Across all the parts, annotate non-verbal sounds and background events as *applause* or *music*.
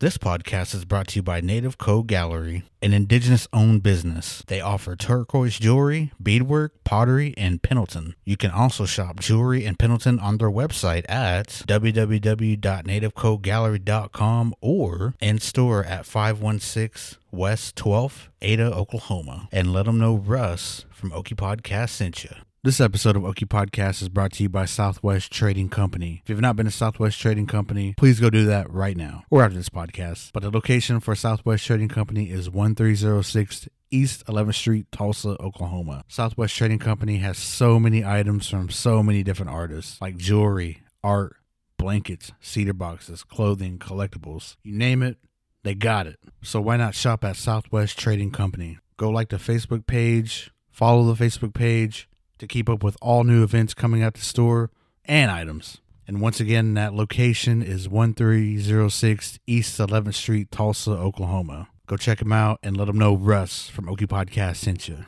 This podcast is brought to you by Native Co Gallery, an indigenous owned business. They offer turquoise jewelry, beadwork, pottery, and Pendleton. You can also shop jewelry and Pendleton on their website at www.nativecogallery.com or in store at 516 West 12th, Ada, Oklahoma. And let them know Russ from Okie Podcast sent you. This episode of Okie Podcast is brought to you by Southwest Trading Company. If you've not been to Southwest Trading Company, please go do that right now or after this podcast. But the location for Southwest Trading Company is 1306 East 11th Street, Tulsa, Oklahoma. Southwest Trading Company has so many items from so many different artists like jewelry, art, blankets, cedar boxes, clothing, collectibles. You name it, they got it. So why not shop at Southwest Trading Company? Go like the Facebook page, follow the Facebook page to keep up with all new events coming out the store and items. And once again, that location is 1306 East 11th Street, Tulsa, Oklahoma. Go check them out and let them know Russ from Okie Podcast sent you.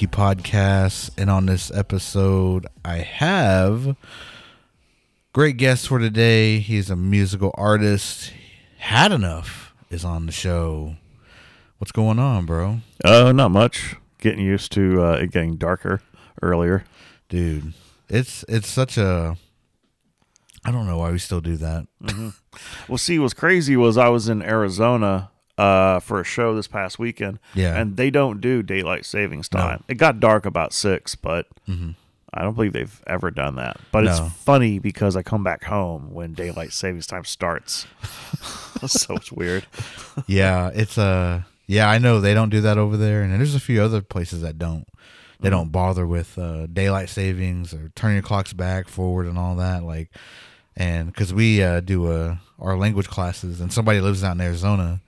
Okie Podcast. And on this episode, I have great guest for today. He's a musical artist. Had enough is on the show. What's going on, bro? Uh, not much. Getting used to uh, it getting darker earlier. Dude, it's it's such a. I don't know why we still do that. Well, see, what's crazy was I was in Arizona uh, for a show this past weekend. Yeah. And they don't do daylight savings time. It got dark about six, but I don't believe they've ever done that. But Mm-hmm. No. it's funny because I come back home when daylight savings time starts. *laughs* so it's weird. *laughs* yeah, it's uh yeah, I know they don't do that over there, and there's a few other places that don't. They don't bother with uh, daylight savings or turning your clocks back, forward, and all that. Like, and because we uh, do uh, our language classes, and somebody lives out in Arizona,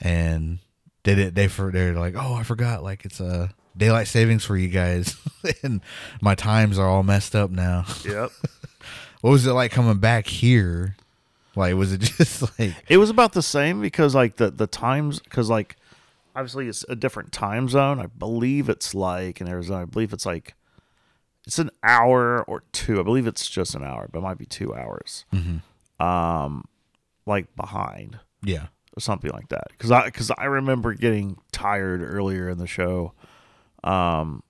and they did they for they're like, oh, I forgot, like it's a daylight savings for you guys, *laughs* and my times are all messed up now. Yep. *laughs* what was it like coming back here? Like, was it *laughs* just like? It was about the same because like the the times because like obviously it's a different time zone. I believe it's like in Arizona. I believe it's like it's an hour or two. I believe it's just an hour, but it might be two hours. Um, like behind Yeah, or something like that. Because I because I remember getting tired earlier in the show, um,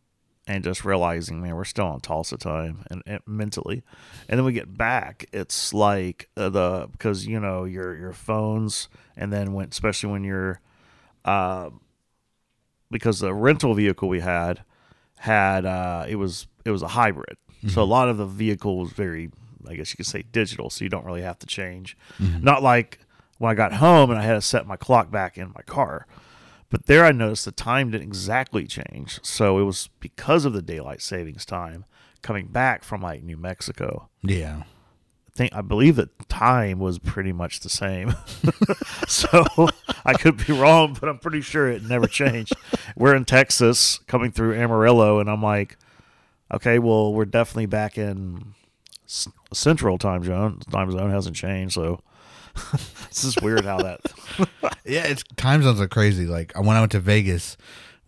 and just realizing, man, we're still on Tulsa time and, and mentally, and then we get back, it's like uh, the because you know your your phones, and then when especially when you're, uh, because the rental vehicle we had had uh it was it was a hybrid, so a lot of the vehicle was very I guess you could say digital, so you don't really have to change. Not like when I got home and I had to set my clock back in my car. But there I noticed the time didn't exactly change. So it was because of the daylight savings time coming back from like New Mexico. yeah. I think I believe that time was pretty much the same. *laughs* so I could be wrong, but I'm pretty sure it never changed. We're in Texas coming through Amarillo and I'm like, okay, well, we're definitely back in central time zone. Time zone hasn't changed, so *laughs* this is weird how that *laughs* Yeah, it's time zones are crazy. Like uh, when I went to Vegas,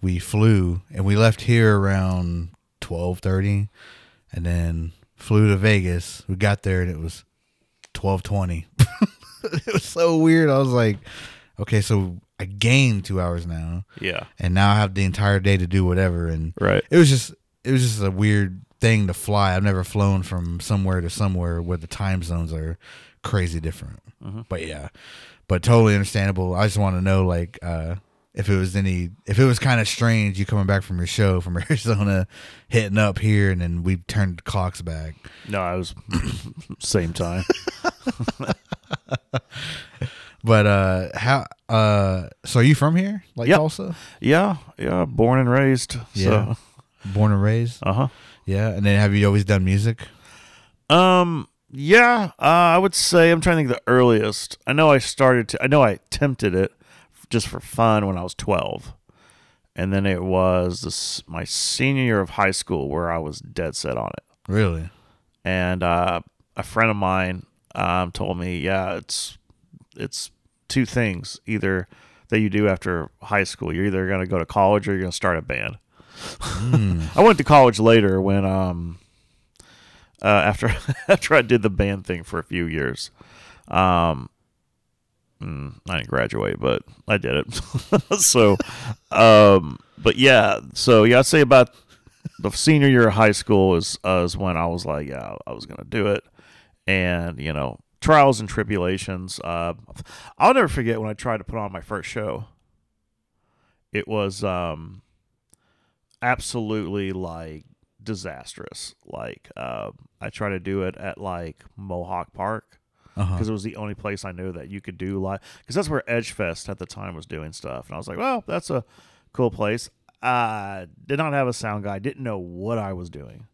we flew and we left here around twelve thirty, and then flew to Vegas. We got there and it was twelve twenty. *laughs* it was so weird. I was like, okay, so I gained two hours now, Yeah. and now I have the entire day to do whatever. And Right. it was just it was just a weird thing to fly. I've never flown from somewhere to somewhere where the time zones are crazy different. But yeah, but totally understandable. I just want to know like uh, if it was any if it was kind of strange you coming back from your show from *laughs* Arizona, hitting up here, and then we turned clocks back. No, I was *coughs* same time. *laughs* But uh, how uh, so are you from here, like Yep. Tulsa? yeah. Yeah. Born and raised. Yeah. So. Born and raised. Uh huh. Yeah, and then have you always done music? Um. Yeah. Uh, I would say I'm trying to think of the earliest. I know I started to. I know I attempted it just for fun when I was 12, and then it was this my senior year of high school where I was dead set on it. Really? And uh, a friend of mine um, told me, yeah, it's it's two things either that you do after high school. You're either going to go to college or you're going to start a band. *laughs* I went to college later when um uh, after *laughs* after I did the band thing for a few years. Um mm, I didn't graduate, but I did it. *laughs* so um but yeah, so yeah, I'd say about the senior year of high school is uh, is when I was like, yeah, I was to do it. And, you know, trials and tribulations. Uh I'll never forget when I tried to put on my first show. It was um absolutely like disastrous. Like uh, I tried to do it at like Mohawk Park Uh-huh. because it was the only place I knew that you could do live. Because that's where Edgefest at the time was doing stuff, and I was like, well, that's a cool place. Uh, did not have a sound guy. Didn't know what I was doing,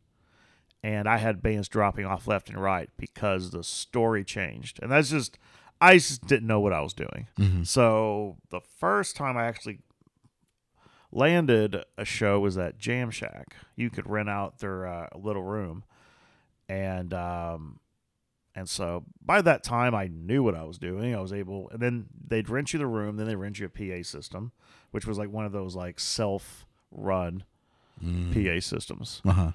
and I had bands dropping off left and right because the story changed, and that's just I just didn't know what I was doing. So the first time I actually landed a show was at Jam Shack. You could rent out their uh, little room, and um, and so by that time I knew what I was doing. I was able, and then they'd rent you the room, then they rent you a PA system, which was like one of those like self-run PA systems Uh huh.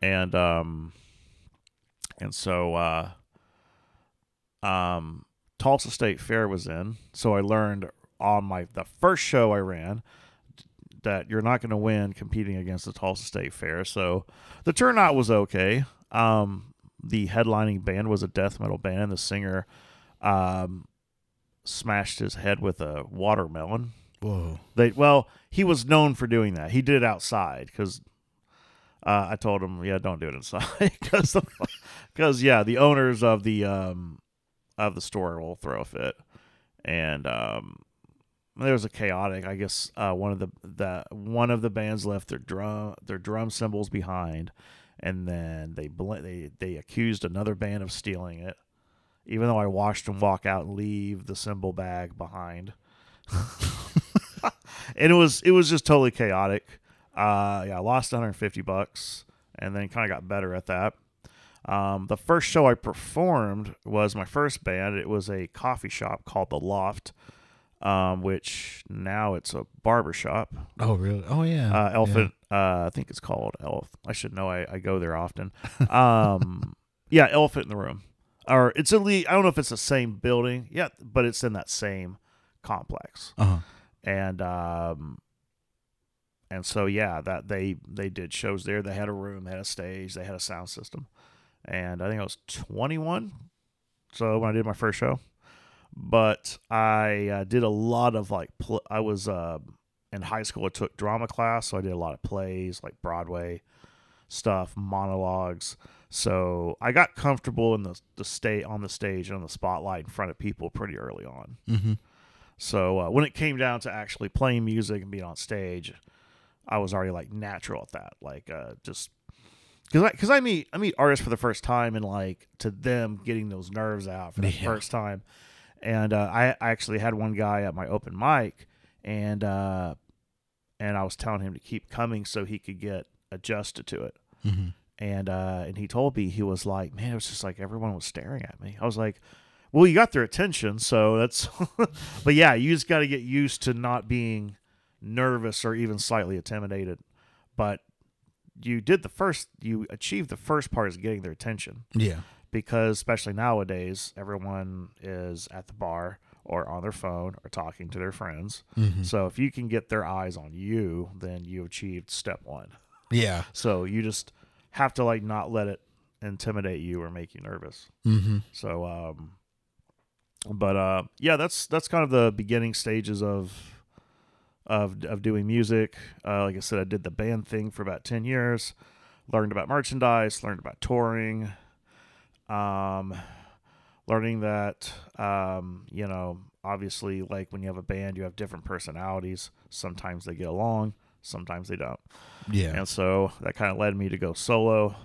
and um and so uh um Tulsa State Fair was in so I learned on my the first show I ran that you're not going to win competing against the Tulsa State Fair. So the turnout was okay. Um the headlining band was a death metal band. And the singer um smashed his head with a watermelon. Whoa. they well, he was known for doing that. He did it outside because uh, I told him, yeah, don't do it inside. *laughs* Because because yeah, the owners of the um of the store will throw a fit, and um there was a chaotic. I guess uh, one of the the one of the bands left their drum their drum cymbals behind, and then they bl- they they accused another band of stealing it. Even though I watched them walk out and leave the cymbal bag behind *laughs* and it was it was just totally chaotic. Uh, yeah, I lost 150 bucks, and then kind of got better at that. Um, the first show I performed was my first band. It was a coffee shop called the Loft, um, which now it's a barber shop. Oh really? Oh yeah. Uh, Elephant, uh, I think it's called Elf. I should know. I, I go there often. Um, *laughs* yeah, Elephant in the Room, or it's at least I don't know if it's the same building. Yeah, but it's in that same complex Uh huh. and um and so yeah that they they did shows there they had a room they had a stage they had a sound system and i think i was 21 so when i did my first show but i uh, did a lot of like pl- i was uh in high school i took drama class so i did a lot of plays like broadway stuff monologues so i got comfortable in the the state on the stage and on the spotlight in front of people pretty early on Mm-hmm. so uh, when it came down to actually playing music and being on stage, I was already like natural at that. Like uh, just because I because I meet I meet artists for the first time and like to them getting those nerves out for the Yeah. first time. And uh, I, I actually had one guy at my open mic and uh, and I was telling him to keep coming so he could get adjusted to it. Mm-hmm. And uh, and he told me he was like, man, it was just like everyone was staring at me. I was like, well, you got their attention, so that's. *laughs* but yeah, you just got to get used to not being nervous or even slightly intimidated. But you did the first you achieved the first part is getting their attention Yeah. Because especially nowadays everyone is at the bar or on their phone or talking to their friends Mhm. so if you can get their eyes on you then you achieved step one Yeah. so you just have to like not let it intimidate you or make you nervous Mm-hmm. so um but uh yeah that's that's kind of the beginning stages of of of doing music uh like i said i did the band thing for about 10 years learned about merchandise learned about touring um learning that um you know obviously like when you have a band you have different personalities. Sometimes they get along sometimes they don't. Yeah. and so that kind of led me to go solo.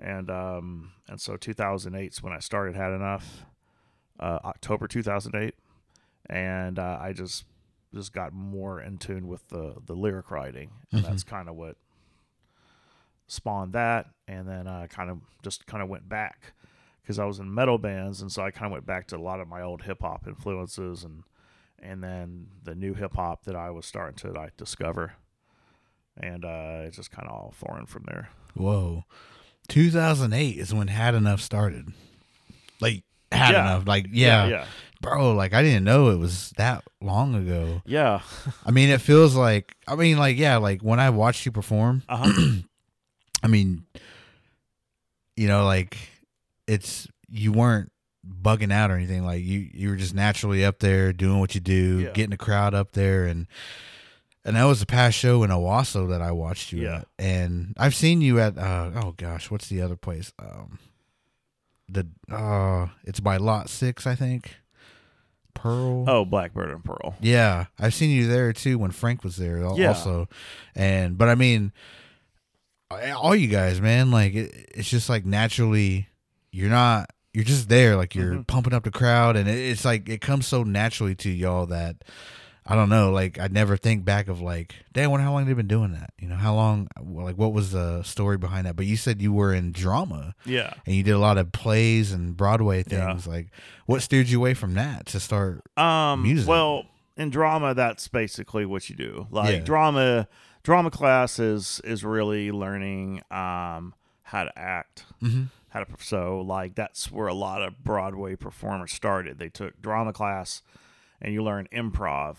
And um and so 2008 is when i started had enough uh october 2008 and uh, i just just got more in tune with the the lyric writing. And that's kind of what spawned that and then uh kind of just kind of went back because i was in metal bands and so i kind of went back to a lot of my old hip-hop influences and and then the new hip-hop that i was starting to like discover and uh, it's just kind of all foreign from there. Whoa. 2008 is when Had Enough started. Like, Had Yeah. Enough. Like, yeah, yeah, Bro, like, I didn't know it was that long ago. yeah. I mean, it feels like, I mean, like, yeah, like when I watched you perform, Uh-huh. *clears throat* I mean, you know, like, it's, you weren't bugging out or anything. Like, you, you were just naturally up there doing what you do, Yeah. getting the crowd up there. And, and that was a past show in Owasso that I watched you Yeah. at. And I've seen you at, uh, oh gosh, what's the other place? Um, the, uh, it's by Lot Six, I think. Pearl. oh, Blackbird and Pearl. Yeah, I've seen you there too when Frank was there Yeah. also, and but I mean, all you guys, man, like it, it's just like naturally, you're not, you're just there, like you're Mhm. pumping up the crowd, and it, it's like it comes so naturally to y'all that I don't know, like I never think back of like, damn, wonder how long they've been doing that. You know, how long, like what was the story behind that? But you said you were in drama Yeah. and you did a lot of plays and Broadway Yeah. things. Like, what steered you away from that to start? Um. Music. Well, in drama, that's basically what you do. Like Yeah. drama, drama class is is really learning um how to act. Mm-hmm. How to so like that's where a lot of Broadway performers started. They took drama class, and you learn improv,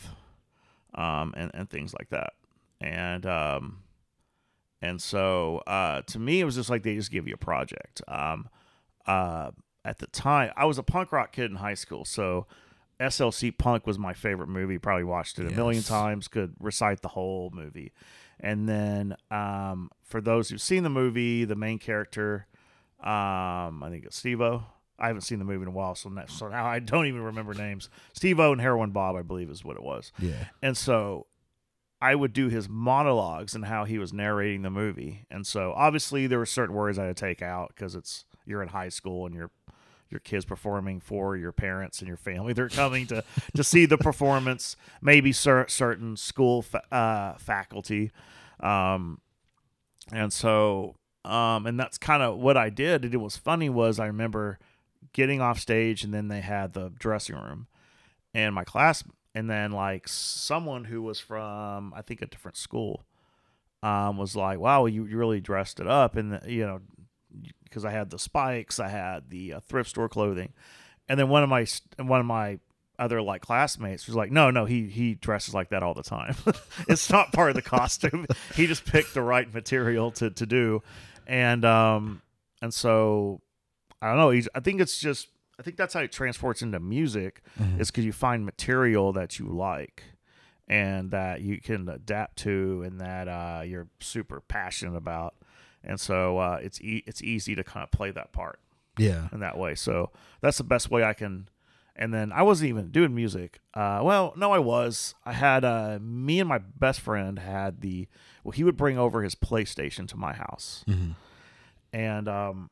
um, and and things like that. And um, and so uh, to me, it was just like they just give you a project. Um, uh, at the time, I was a punk rock kid in high school, so SLC Punk was my favorite movie. Probably watched it a million times. Could recite the whole movie. And then um, for those who've seen the movie, the main character, um, I think it's Stevo. I haven't seen the movie in a while, so now, so now I don't even remember names. Stevo and Heroin Bob, I believe, is what it was. Yeah. And so I would do his monologues and how he was narrating the movie. And so obviously there were certain words I had to take out because it's you're in high school and your your kids performing for your parents and your family. They're coming to to see the performance. Maybe cer- certain school fa- uh, faculty, um, and so um, and that's kind of what I did. And it was funny was I remember getting off stage and then they had the dressing room and my class and then like someone who was from I think a different school um, was like, "Wow, you, you really dressed it up," and the, you know, because I had the spikes, I had the uh, thrift store clothing, and then one of my one of my other like classmates was like, "No, no, he he dresses like that all the time. *laughs* it's not part of the costume. *laughs* he just picked the right material to to do," and um and so I don't know. He's, I think it's just I think that's how it transports into music Mhm. is because you find material that you like and that you can adapt to and that uh, you're super passionate about and so uh, it's e- it's easy to kind of play that part Yeah. in that way so that's the best way i can and then i wasn't even doing music uh, well no i was i had uh, me and my best friend had the well he would bring over his playstation to my house Mhm. and um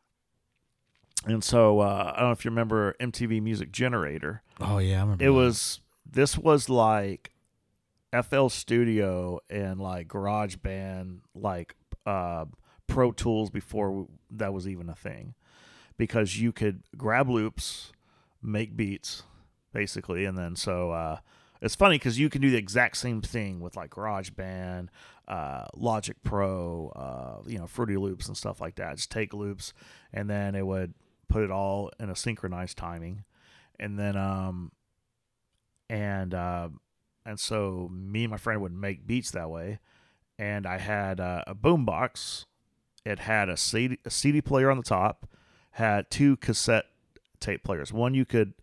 and so uh, i don't know if you remember mtv music generator Oh yeah, I remember. it that. was this was like FL Studio and like GarageBand, like uh, Pro Tools before that was even a thing, because you could grab loops, make beats, basically, and then so uh, it's funny because you can do the exact same thing with like GarageBand, uh, Logic Pro, uh, you know, Fruity Loops and stuff like that. Just take loops, and then it would put it all in a synchronized timing, and then um, and uh, and so me and my friend would make beats that way, and I had uh, a boombox. It had a CD, a CD player on the top, had two cassette tape players. One you could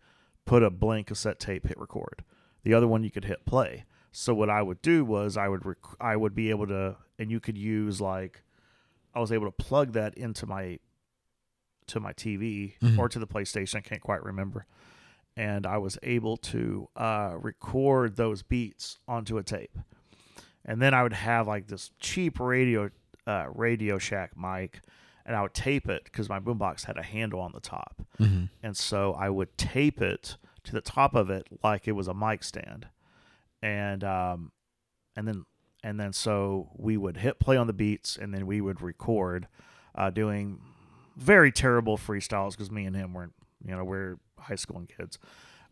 put a blank cassette tape, hit record. The other one you could hit play. So what I would do was I would rec- I would be able to, and you could use like, I was able to plug that into my, to my TV Mhm. or to the PlayStation. I can't quite remember, and I was able to uh, record those beats onto a tape, and then I would have like this cheap radio, uh, Radio Shack mic, and I would tape it because my boombox had a handle on the top. Mm-hmm. and so I would tape it to the top of it like it was a mic stand, and um, and then and then so we would hit play on the beats, and then we would record, uh, doing very terrible freestyles because me and him weren't you know we're high school and kids,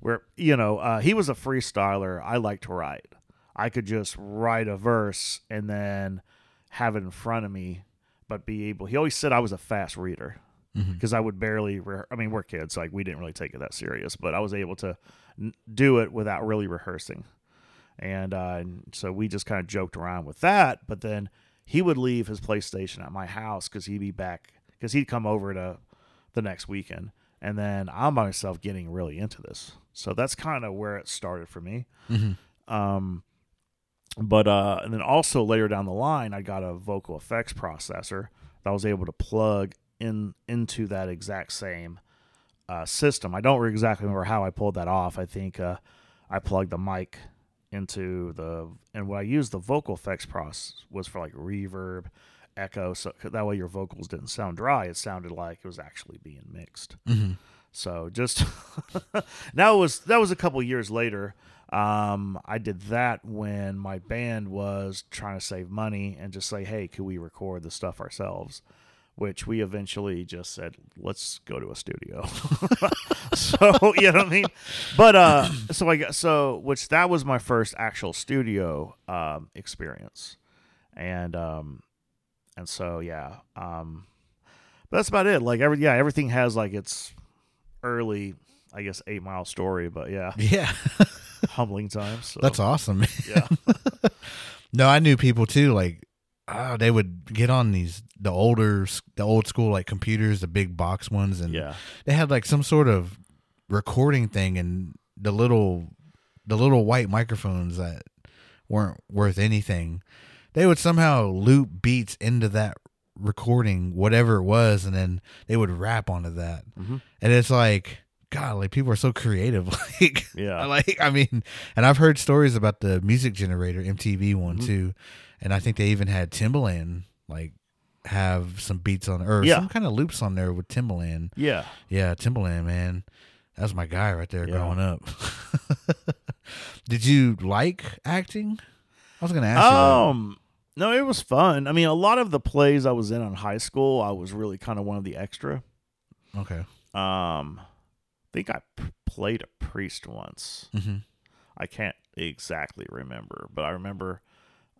we're you know uh, he was a freestyler, I like to write, I could just write a verse and then have it in front of me, but be able. He always said I was a fast reader Mm-hmm. because I would barely. Re- I mean, we're kids, like we didn't really take it that serious, but I was able to n- do it without really rehearsing, and, uh, and so we just kind of joked around with that. But then he would leave his PlayStation at my house because he'd be back because he'd come over to the next weekend, and then I'm myself getting really into this. So that's kind of where it started for me. Mm-hmm. Um, but uh, and then also later down the line, I got a vocal effects processor that I was able to plug in into that exact same uh, system. I don't exactly remember how I pulled that off. I think uh, I plugged the mic into the and what I used the vocal effects process was for like reverb, echo, so that way your vocals didn't sound dry. It sounded like it was actually being mixed. Mm-hmm. So just *laughs* now it was that was a couple years later. Um, I did that when my band was trying to save money and just say, "Hey, could we record the stuff ourselves?" Which we eventually just said, "Let's go to a studio." *laughs* so you know what I mean. But uh, so I got so which that was my first actual studio um, experience, and um, and so yeah, um, but that's about it. Like every yeah, everything has like its early, I guess, eight mile story. But yeah, *laughs* Yeah, *laughs* humbling times. So, that's awesome. *laughs* yeah, no, I knew people too. Like, oh, they would get on these the older, the old school like computers, the big box ones, and yeah, they had like some sort of recording thing, and the little, the little white microphones that weren't worth anything. They would somehow loop beats into that recording, whatever it was, and then they would rap onto that. Mhm. And it's like, God, like people are so creative. *laughs* like, yeah, like I mean, and I've heard stories about the music generator MTV one Mhm. too, and I think they even had Timbaland like have some beats on or Yeah. some kind of loops on there with Timbaland. yeah. Yeah, Timbaland, man, that was my guy right there Yeah. growing up. *laughs* Did you like acting? I was gonna ask you. Um, no, it was fun. I mean, a lot of the plays I was in on high school, I was really kind of one of the extra. Okay. Um, think I p- played a priest once. hmm I can't exactly remember, but I remember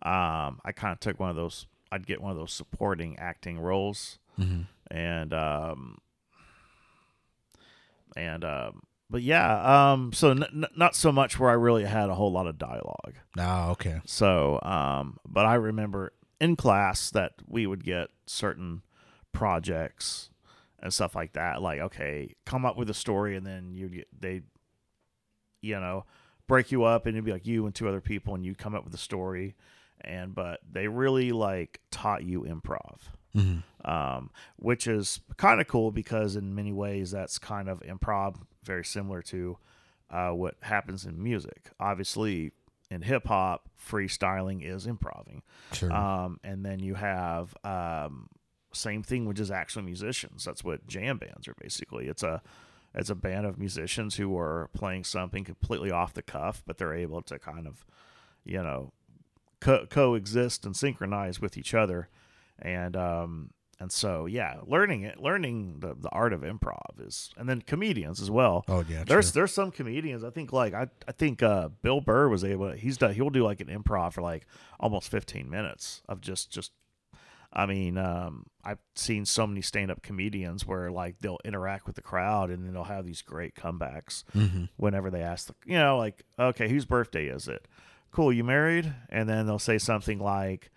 um, I kind of took one of those. I'd get one of those supporting acting roles, hmm and um, and um, but yeah, um, so n- n- not so much where I really had a whole lot of dialogue. Oh, okay. So, um, but I remember in class that we would get certain projects and stuff like that. Like, okay, come up with a story, and then you get they, you know, break you up, and it'd be like you and two other people, and you come up with a story. And but they really like taught you improv hmm um, which is kind of cool because in many ways that's kind of improv, very similar to uh, what happens in music. Obviously, in hip hop, freestyling is improving, Sure. um, and then you have um, same thing with just actual musicians. That's what jam bands are basically. It's a it's a band of musicians who are playing something completely off the cuff, but they're able to kind of, you know, co- coexist and synchronize with each other and um and so yeah, learning it, learning the, the art of improv is, and then comedians as well. Oh, yeah, there's true. there's some comedians. I think like I I think uh, Bill Burr was able. He's done. He'll do like an improv for like almost 15 minutes of just just. I mean, um, I've seen so many stand-up comedians where like they'll interact with the crowd and then they'll have these great comebacks Mm-hmm. whenever they ask the, you know, like, okay, whose birthday is it? Cool, you married? And then they'll say something like,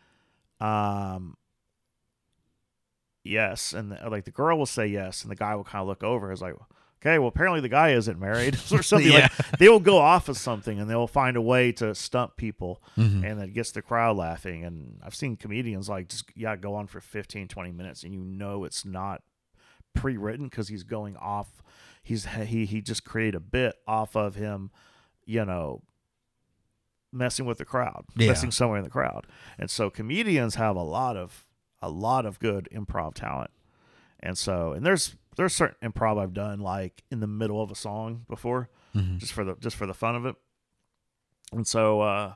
um, yes, and the, like the girl will say yes, and the guy will kind of look over, is like, okay, well apparently the guy isn't married *laughs* or something. Yeah. Like they will go off of something and they'll find a way to stump people, Mhm. and it gets the crowd laughing. And I've seen comedians like just yeah go on for 15, 20 minutes, and you know it's not pre-written because he's going off. He's he he just created a bit off of him, you know, messing with the crowd, Yeah. messing somewhere in the crowd. And so comedians have a lot of a lot of good improv talent. And so and there's there's certain improv I've done like in the middle of a song before, Mhm. just for the just for the fun of it. And so uh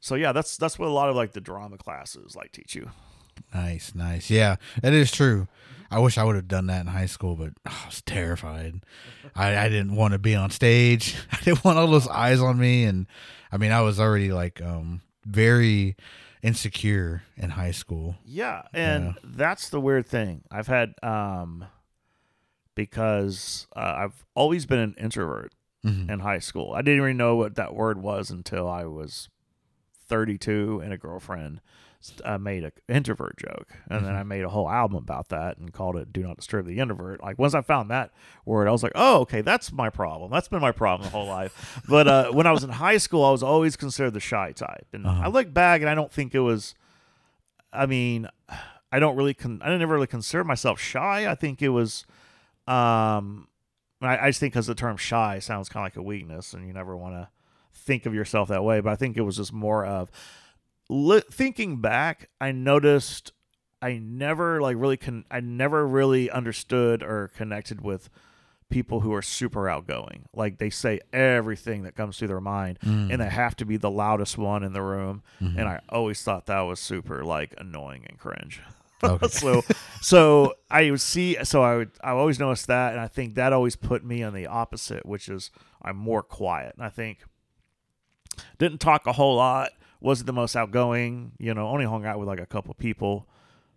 so yeah, that's that's what a lot of like the drama classes like teach you. Nice, nice. Yeah, that is true. I wish I would have done that in high school, but oh, I was terrified. I, I didn't want to be on stage. *laughs* I didn't want all those eyes on me, and I mean, I was already like um very insecure in high school. Yeah, and Yeah. that's the weird thing. I've had um because uh, I've always been an introvert Mhm. in high school. I didn't even know what that word was until I was 32 and a girlfriend uh, made an introvert joke, and then I made a whole album about that and called it "Do Not Disturb the Introvert." Like once I found that word, I was like, "Oh, okay, that's my problem. That's been my problem the whole life." But uh, when I was in high school, I was always considered the shy type, and Uh-huh. I look back and I don't think it was. I mean, I don't really. Con- I didn't really consider myself shy. I think it was. Um, I, I just think because the term shy sounds kind of like a weakness, and you never want to think of yourself that way. But I think it was just more of li- thinking back. I noticed I never like really con. I never really understood or connected with people who are super outgoing. Like they say everything that comes through their mind, Mm. and they have to be the loudest one in the room. Mhm. And I always thought that was super like annoying and cringe. *laughs* Okay. *laughs* so so I would see so I would I always noticed that and I think that always put me on the opposite, which is I'm more quiet. And I think didn't talk a whole lot, wasn't the most outgoing, you know, only hung out with like a couple people.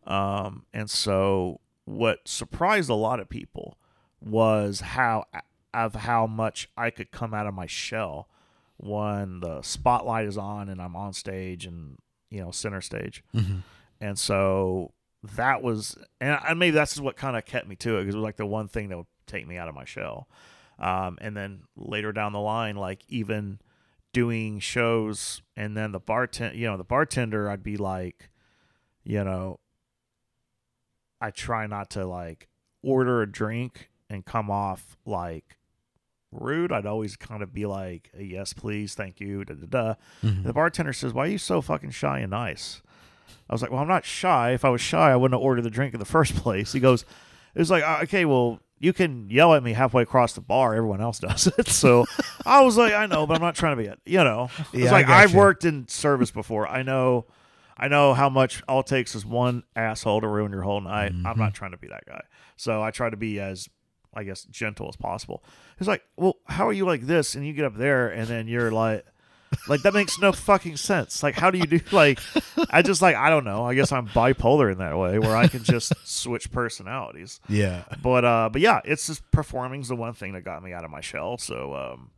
Um and so what surprised a lot of people was how of how much I could come out of my shell when the spotlight is on and I'm on stage and you know center stage. Mhm. And so that was, and and maybe that's what kind of kept me to it because it was like the one thing that would take me out of my shell. Um, and then later down the line, like even doing shows, and then the bartend, you know, the bartender, I'd be like, you know, I try not to like order a drink and come off like rude. I'd always kind of be like, yes, please, thank you, da da da. Mhm. The bartender says, "Why are you so fucking shy and nice?" I was like, "Well, I'm not shy. If I was shy, I wouldn't have ordered the drink in the first *laughs* place." He goes, "It was like, "Uh, okay, well, you can yell at me halfway across the bar. Everyone else *laughs* does it." So I was like, "I know, but I'm not trying to be, a, you know." It's I like I've you. worked in service before. I know, I know how much all it takes is one asshole to ruin your whole night. I'm Mm-hmm. not trying to be that guy. So I try to be as I guess gentle as possible. He's like, "Well, how are you like this?" And you get up there, and then you're like, like that makes no fucking sense. Like, how do you do? Like, I just like I don't know. I guess I'm bipolar in that way, where I can just switch personalities. Yeah. But uh, but yeah, it's just performing's the one thing that got me out of my shell. So um,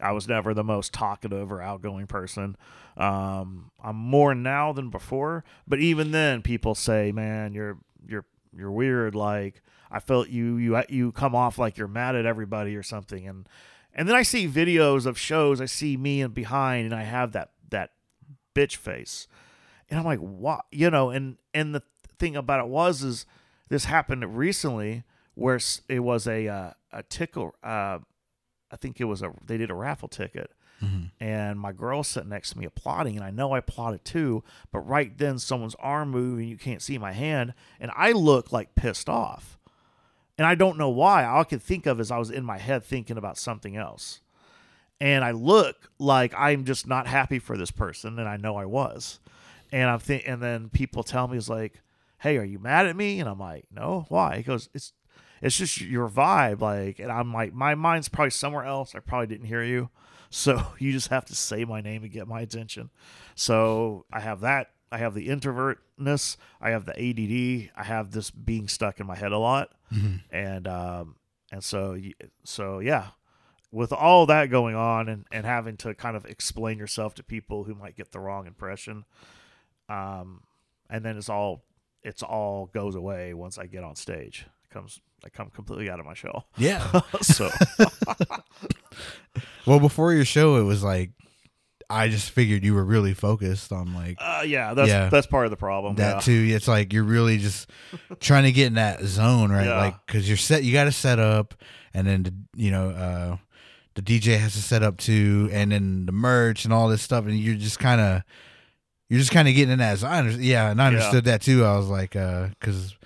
I was never the most talkative or outgoing person. Um, I'm more now than before, but even then, people say, "Man, you're you're you're weird." Like I felt you you you come off like you're mad at everybody or something, and and then I see videos of shows. I see me and behind, and I have that that bitch face, and I'm like, what? You know, and and the thing about it was is this happened recently where it was a uh, a tickle. Uh, I think it was a they did a raffle ticket, Mhm. and my girl sitting next to me applauding, and I know I applauded too. But right then, someone's arm moved, and you can't see my hand, and I look like pissed off, and I don't know why. All I could think of is I was in my head thinking about something else, and I look like I'm just not happy for this person, and I know I was, and I'm think, and then people tell me it's like, "Hey, are you mad at me?" And I'm like, "No, why?" He goes, "It's it's just your vibe." Like, and I'm like, my mind's probably somewhere else. I probably didn't hear you, *laughs* so you just have to say my name and get my attention. So I have that. I have the introvertness. I have the ADD. I have this being stuck in my head a lot, and um, and so so yeah, with all that going on and, and having to kind of explain yourself to people who might get the wrong impression um and then it's all it's all goes away once i get on stage. It comes i come completely out of my shell. Yeah. *laughs* so. *laughs* Well, before your show, it was like I just figured you were really focused on like uh, yeah that's Yeah. that's part of the problem that yeah. too. It's like you're really just *laughs* trying to get in that zone, right? Yeah. Like because you're set, you got to set up, and then the, you know uh, the DJ has to set up too, and then the merch and all this stuff, and you're just kind of you're just kind of getting in that. So I under, yeah, and I understood that too. I was like, because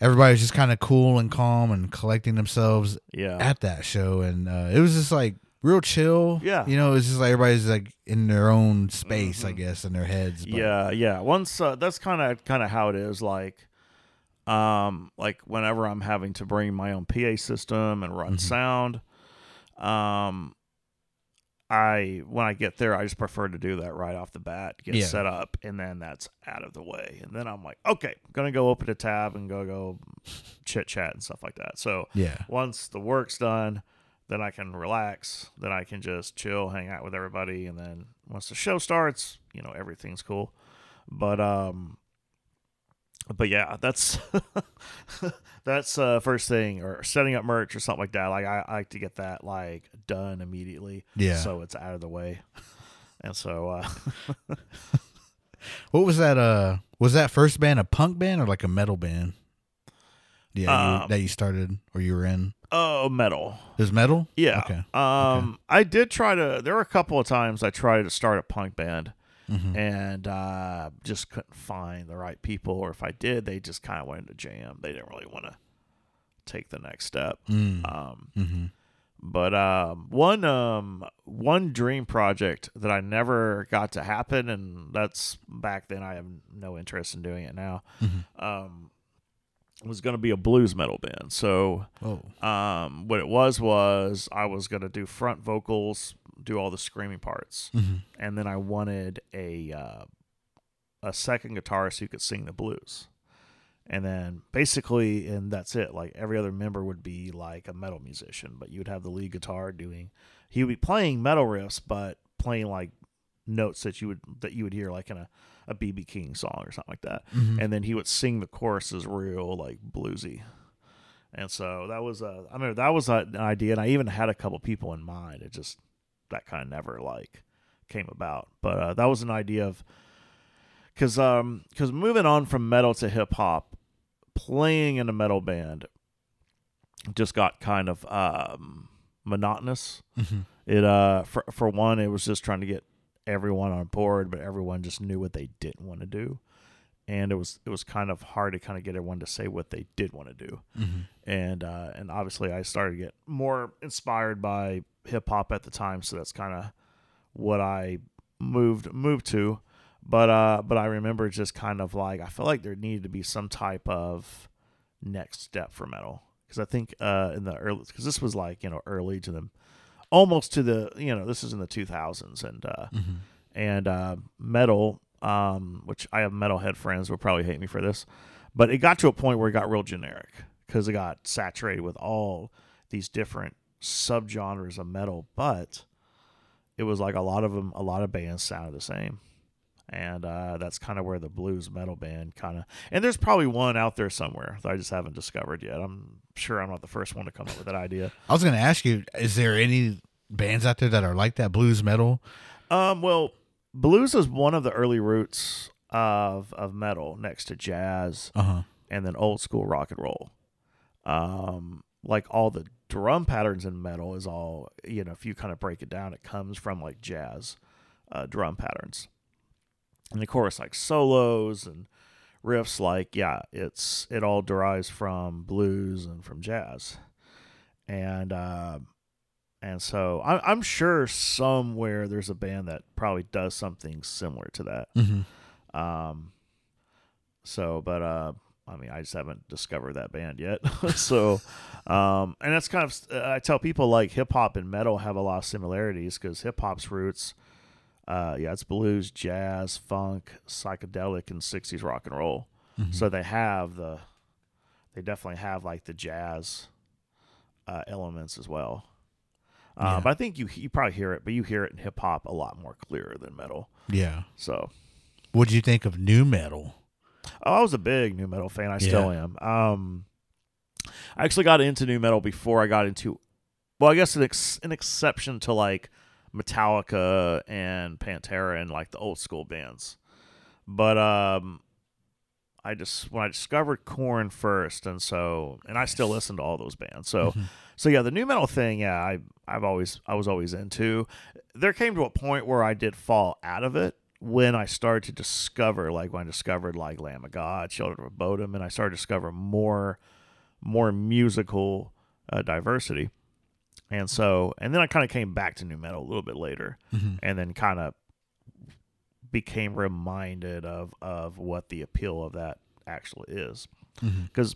everybody was just kind of cool and calm and collecting themselves yeah at that show, and uh, it was just like real chill. Yeah. you know, it's just like everybody's like in their own space, I guess, in their heads. but- Mm-hmm. yeah yeah once uh, that's kind of kind of how it is like um like whenever i'm having to bring my own pa system and run sound um i when i get there i just prefer to do that right off the bat get Yeah. set up and then that's out of the way and then i'm like okay gonna go open a tab and go go chit chat and stuff like that so yeah, once the work's done, then I can relax. Then I can just chill, hang out with everybody, and then once the show starts, you know, everything's cool. But um, but yeah, that's *laughs* that's uh first thing or setting up merch or something like that. Like I, I like to get that like done immediately, Yeah. so it's out of the way. *laughs* And so uh, *laughs* What was that? Uh, was that first band a punk band or like a metal band? Yeah, you- Um, that you started or you were in. Oh, metal. Was metal. Yeah. Okay. Um, I did try to. There were a couple of times I tried to start a punk band, Mhm. and uh, just couldn't find the right people. Or if I did, they just kind of wanted to jam. They didn't really want to take the next step. Mm. Um, hmm but um, one um, one dream project that I never got to happen, and that's back then. I have no interest in doing it now. Mhm. Um, was going to be a blues metal band. So Oh. um, what it was was I was gonna do front vocals, do all the screaming parts, hmm and then I wanted a uh, a second guitarist who could sing the blues, and then basically, and that's it. Like every other member would be like a metal musician, but you'd have the lead guitar doing. He would be playing metal riffs, but playing like notes that you would that you would hear like in a a BB King song or something like that Mhm. and then he would sing the choruses real like bluesy. And so that was a, I remember that was an idea, and I even had a couple people in mind. It just that kind of never like came about, but uh, that was an idea of because um because moving on from metal to hip hop, playing in a metal band just got kind of um monotonous. Mhm. It uh for for one, it was just trying to get everyone on board, but everyone just knew what they didn't want to do, and it was it was kind of hard to kind of get everyone to say what they did want to do, Mhm. and uh, and obviously I started to get more inspired by hip hop at the time, so that's kind of what I moved moved to, but uh but I remember just kind of like I felt like there needed to be some type of next step for metal. Because I think uh in the early because this was like you know early to the almost to the you know this is in the 2000s and uh Mhm. and uh metal um which I have metalhead friends will probably hate me for this but it got to a point where it got real generic because it got saturated with all these different subgenres of metal but it was like a lot of them a lot of bands sounded the same and uh, that's kind of where the blues metal band kind of and there's probably one out there somewhere that I just haven't discovered yet. I'm sure I'm not the first one to come up with that idea. *laughs* I was gonna ask you: Is there any bands out there that are like that blues metal? Um, well, blues is one of the early roots of of metal, next to jazz Uh huh. and then old school rock and roll. Um, like all the drum patterns in metal is all you know. If you kind of break it down, it comes from like jazz uh, drum patterns, and of course like solos and riffs. Like yeah, it's it all derives from blues and from jazz, and uh, and so I, I'm sure somewhere there's a band that probably does something similar to that. Mm-hmm. Um, so, but uh, I mean, I just haven't discovered that band yet. *laughs* so, um, and that's kind of I tell people like hip hop and metal have a lot of similarities because hip hop's roots, uh, yeah, it's blues, jazz, funk, psychedelic, and '60s rock and roll. So they have the, they definitely have like the jazz uh, elements as well. Uh, Yeah. But I think you you probably hear it, but you hear it in hip hop a lot more clearer than metal. Yeah. So what do you think of nu metal? Oh, I was a big nu metal fan. I still am. Um, I actually got into nu metal before I got into, well, I guess an, ex- an exception to like Metallica and Pantera and like the old school bands. But um, I just when I discovered Korn first, and so and I still listen to all those bands. So *laughs* so yeah, the nu metal thing, yeah, I I've always I was always into. There came to a point where I did fall out of it when I started to discover, like when I discovered like Lamb of God, Children of Bodom, and I started to discover more more musical uh, diversity. And so, and then I kind of came back to nu metal a little bit later, and then kind of became reminded of of what the appeal of that actually is. Because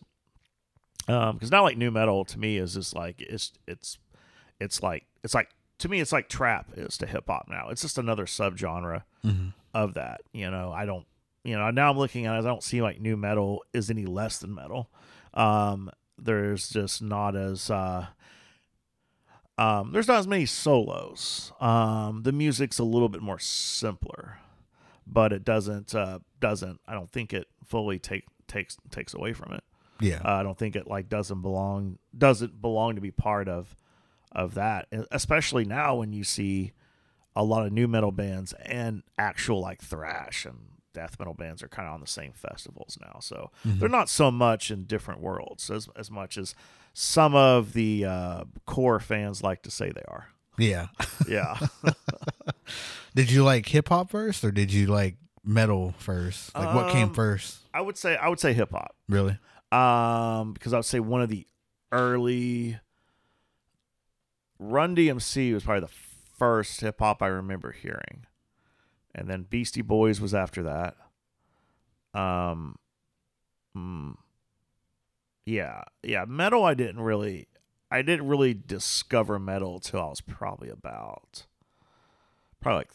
um because not like nu metal to me is just like it's it's it's like it's like to me it's like trap is to hip hop now. It's just another subgenre of that you know? I don't you know now i'm looking at it i don't see like nu metal is any less than metal. Um there's just not as uh um, there's not as many solos. Um, the music's a little bit more simpler, but it doesn't uh, doesn't. I don't think it fully take takes takes away from it. Yeah. Uh, I don't think it like doesn't belong doesn't belong to be part of of that, especially now when you see a lot of nu metal bands and actual like thrash and death metal bands are kind of on the same festivals now. So they're not so much in different worlds as as much as some of the uh, core fans like to say they are. yeah. Yeah. *laughs* did you like hip hop first or did you like metal first? Like what came Um, first? I would say I would say hip hop. Really? Um, because I would say one of the early Run DMC was probably the first hip hop I remember hearing, and then Beastie Boys was after that. Um, mm, yeah, yeah, metal. I didn't really, I didn't really discover metal till I was probably about, probably like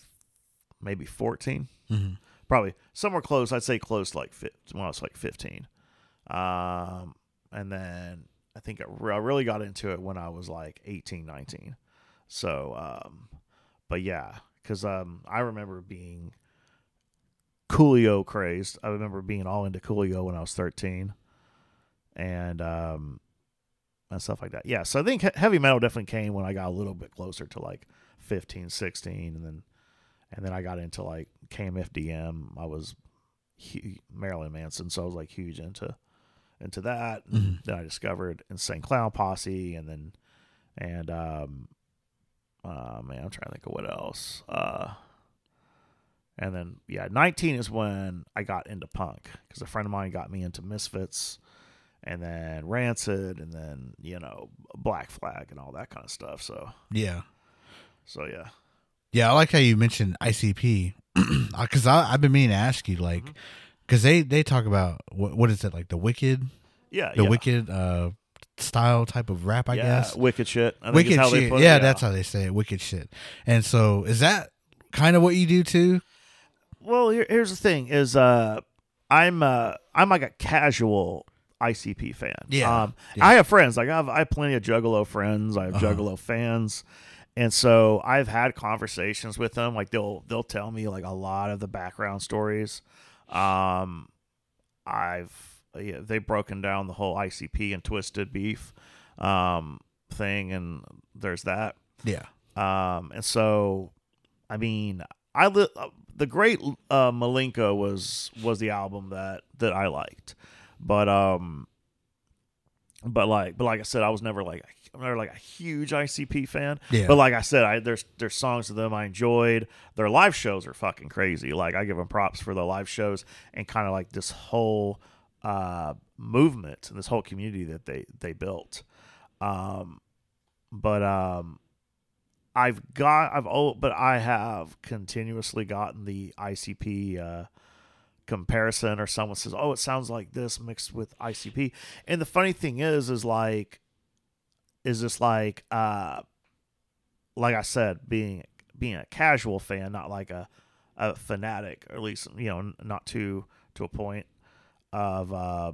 maybe 14 Mhm. probably somewhere close. I'd say close to like fi- when I was like fifteen. Um, and then I think I re- I really got into it when I was like 18, 19. So, um, but yeah, because um, I remember being Coolio crazed. I remember being all into Coolio when I was 13 and, um, and stuff like that. Yeah. So I think heavy metal definitely came when I got a little bit closer to like 15, 16. And then, and then I got into like KMFDM. I was hu- Marilyn Manson, so I was like huge into into that. And Then I discovered Insane Clown Posse, and then and um, uh, man, I'm trying to think of what else. Uh, and then yeah, 19 is when I got into punk because a friend of mine got me into Misfits, and then Rancid, and then you know Black Flag and all that kind of stuff. So Yeah. so yeah. Yeah, I like how you mentioned ICP because *clears throat* I've been meaning to ask you, like, Mm-hmm. because they they talk about what what is it like the wicked, Yeah, the yeah. wicked uh style type of rap, I yeah, guess. wicked shit. I think Wicked how they shit, put it, yeah, that's how they say it. Wicked shit. And so, is that kind of what you do too? Well, here, here's the thing: is uh, I'm uh, I'm like a casual ICP fan. Yeah, Um, yeah. I have friends. Like I have I have plenty of Juggalo friends. I have Uh-huh. Juggalo fans, and so I've had conversations with them. Like they'll they'll tell me like a lot of the background stories. Um, I've yeah, they've broken down the whole ICP and Twiztid beef um thing, and there's that. Yeah, Um, and so, I mean, I li- uh, the great uh, Milenko was was the album that that I liked, but um, but like but like I said, I was never like I'm never like a huge ICP fan. Yeah. But like I said, I there's there's songs of them I enjoyed. Their live shows are fucking crazy. Like I give them props for the live shows and kind of like this whole uh movement and this whole community that they they built. Um, but um. I've got I've oh but I have continuously gotten the ICP uh comparison or someone says, "Oh, it sounds like this mixed with ICP." And the funny thing is is like is this like uh like I said, being being a casual fan, not like a a fanatic, or at least you know, not to to a point of uh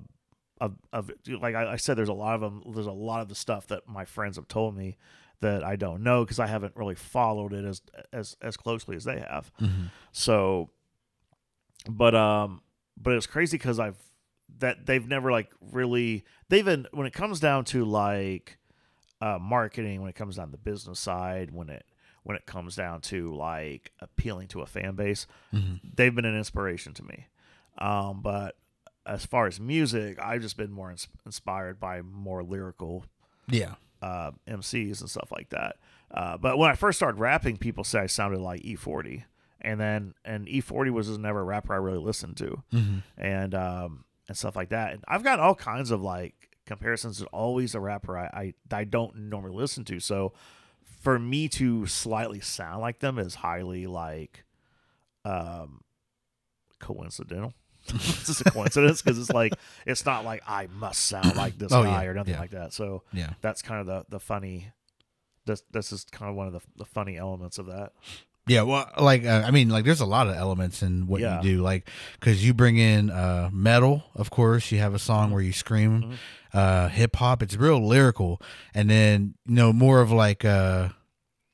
of of like I, I said, there's a lot of them. There's a lot of the stuff that my friends have told me that I don't know because I haven't really followed it as as as closely as they have. So, but um, but it's crazy because I've that they've never like really they've been when it comes down to like uh marketing when it comes down to the business side when it when it comes down to like appealing to a fan base they've been an inspiration to me um but as far as music i've just been more ins- inspired by more lyrical Yeah. uh, MCs and stuff like that. Uh, but when I first started rapping, people say I sounded like E40, and then and E40 was just never a rapper I really listened to, and um, and stuff like that. And I've got all kinds of like comparisons. There's always a rapper I, I I don't normally listen to, so for me to slightly sound like them is highly like um coincidental. *laughs* it's just a coincidence because it's like it's not like I must sound like this Oh, guy yeah, or nothing yeah. like that. So Yeah. that's kind of the the funny. This this is kind of one of the the funny elements of that. Yeah, well, like uh, I mean, like there's a lot of elements in what Yeah. you do, like because you bring in uh, metal, of course. You have a song where you scream, Mm-hmm. uh, hip hop. It's real lyrical, and then you know more of like, uh,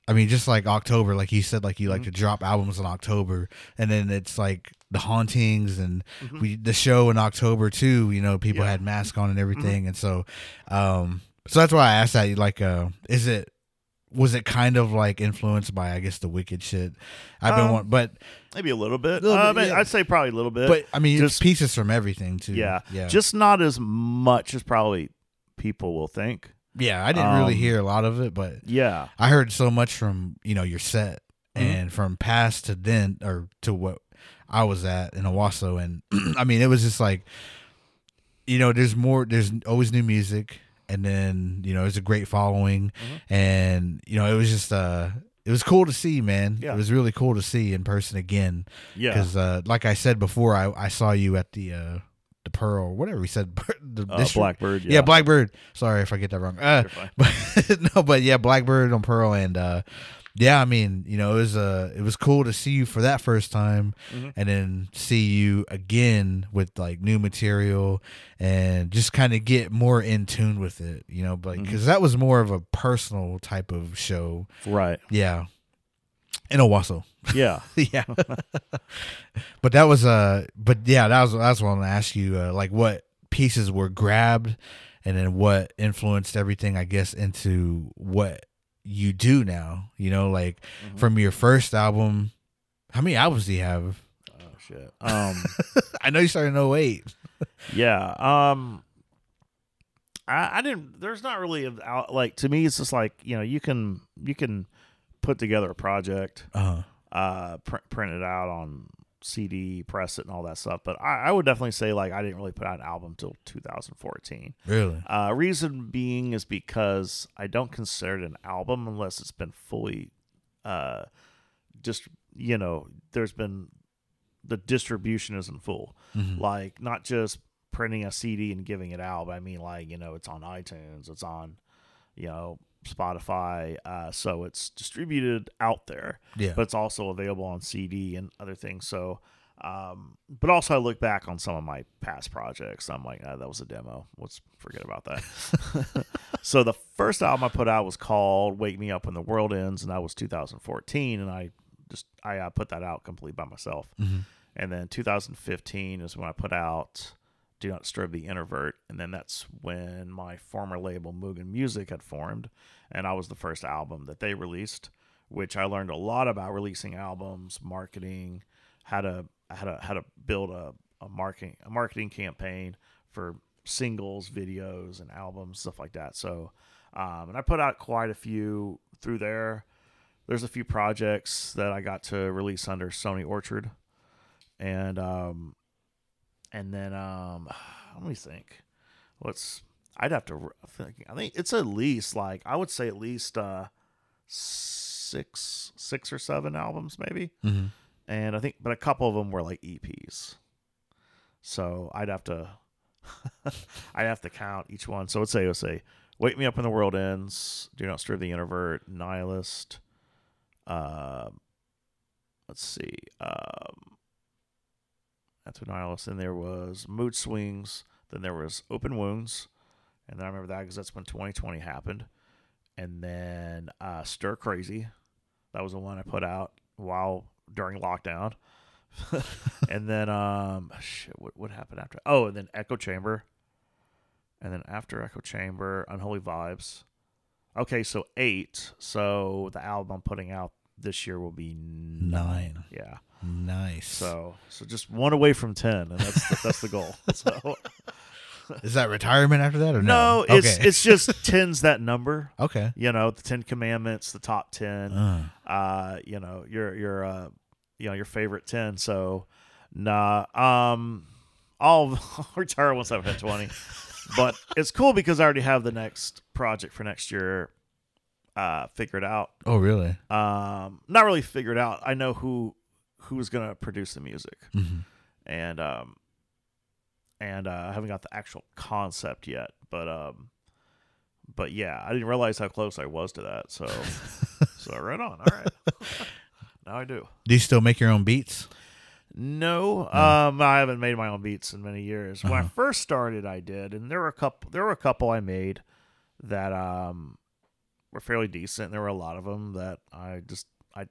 I mean, just like October, like you said, like you Mm-hmm. like to drop albums in October, and then it's like the hauntings and Mm-hmm. we the show in October too. You know, people Yeah. had masks on and Mm-hmm. everything, and so, um, so that's why I asked that. Like, uh, is it was it kind of like influenced by I guess the wicked shit I've been Um, want, but Maybe a little bit. Little Uh, bit, I mean, yeah. I'd say probably a little bit. but I mean just- it's pieces from everything too. yeah, yeah, just not as much as probably people will think. yeah. I didn't really um, hear a lot of it, but Yeah, I heard so much from you know your set Mm-hmm. and from past to then or to what I was at in Owasso, and *clears throat* I mean it was just like you know there's more there's always new music and then you know it's a great following Mm-hmm. and you know it was just uh it was cool to see man Yeah. it was really cool to see in person again yeah. because uh like I said before I I saw you at the uh the Pearl whatever we said *laughs* the Uh, Blackbird. yeah. Yeah, Blackbird. Sorry if I get that wrong. Uh, *laughs* but no, but yeah, Blackbird on Pearl, and uh, yeah, I mean, you know, it was uh, it was cool to see you for that first time, Mm-hmm. and then see you again with like new material, and just kind of get more in tune with it, you know, but Mm-hmm. because that was more of a personal type of show, Right. yeah, in Owasso. Yeah. *laughs* yeah. *laughs* but that was uh but yeah, that was that's what I want to ask you uh, like what pieces were grabbed and then what influenced everything I guess into what you do now, you know, like Mm-hmm. from your first album how many albums do you have? oh shit. Um. *laughs* I know you started in 08. Yeah. Um I, I didn't there's not really a, like to me it's just like, you know, you can you can put together a project, Uh-huh. uh print, print it out on CD, press it and all that stuff. But I, I would definitely say like I didn't really put out an album till 2014. Really? Uh reason being is because I don't consider it an album unless it's been fully uh just you know, there's been the distribution isn't full. Like not just printing a CD and giving it out, but I mean like, you know, it's on iTunes, it's on, you know, Spotify, uh, so it's distributed out there. Yeah. But it's also available on CD and other things. So um, but also I look back on some of my past projects. I'm like, ah, that was a demo. Let's forget about that. *laughs* so the first album I put out was called "Wake Me Up When the World Ends," and that was 2014. And I just I uh, put that out completely by myself. And then 2015 is when I put out "Do Not Disturb the Introvert," and then that's when my former label Mugen Music had formed, and I was the first album that they released, which I learned a lot about releasing albums, marketing, how to how to how to build a, a marketing a marketing campaign for singles, videos, and albums, stuff like that. So, um, and I put out quite a few through there. There's a few projects that I got to release under Sony Orchard, and um, and then um, *sighs* let me think. What's I'd have to I think I think it's at least like I would say at least uh six six or seven albums maybe, Mhm. and I think but a couple of them were like EPs. So I'd have to *laughs* I'd have to count each one. So let's say let's say Wake Me Up When the World Ends, Do Not Stir the Introvert, Nihilist, uh, let's see, um, that's what Nihilist. Then there was Mood Swings. Then there was Open Wounds, and then I remember that because that's when 2020 happened. And then uh, Stir Crazy, that was the one I put out while during lockdown. *laughs* and then um, shit, what what happened after? Oh, and then Echo Chamber, and then after Echo Chamber, Unholy Vibes. Okay, so eight. So the album I'm putting out this year will be nine. Yeah. Nice. So so just one away from ten, and that's the, that's the goal. *laughs* So is that retirement after that or no, no? it's it's just ten's that number. okay. You know, the Ten Commandments, the top ten. Uh, Uh, you know, your your uh, you know your favorite ten. So nah, um, I'll retire once I've hit twenty. *laughs* but it's cool because I already have the next project for next year uh figured out. oh, really? Um, not really figured out. I know who who's gonna produce the music. hmm and um and uh, I haven't got the actual concept yet, but um but yeah, I didn't realize how close I was to that. So *laughs* so right on. All right. *laughs* now I do. Do you still make your own beats? No, um I haven't made my own beats in many years. When I Uh-huh. first started I did, and there were a couple there were a couple I made that um were fairly decent. There were a lot of them that I just I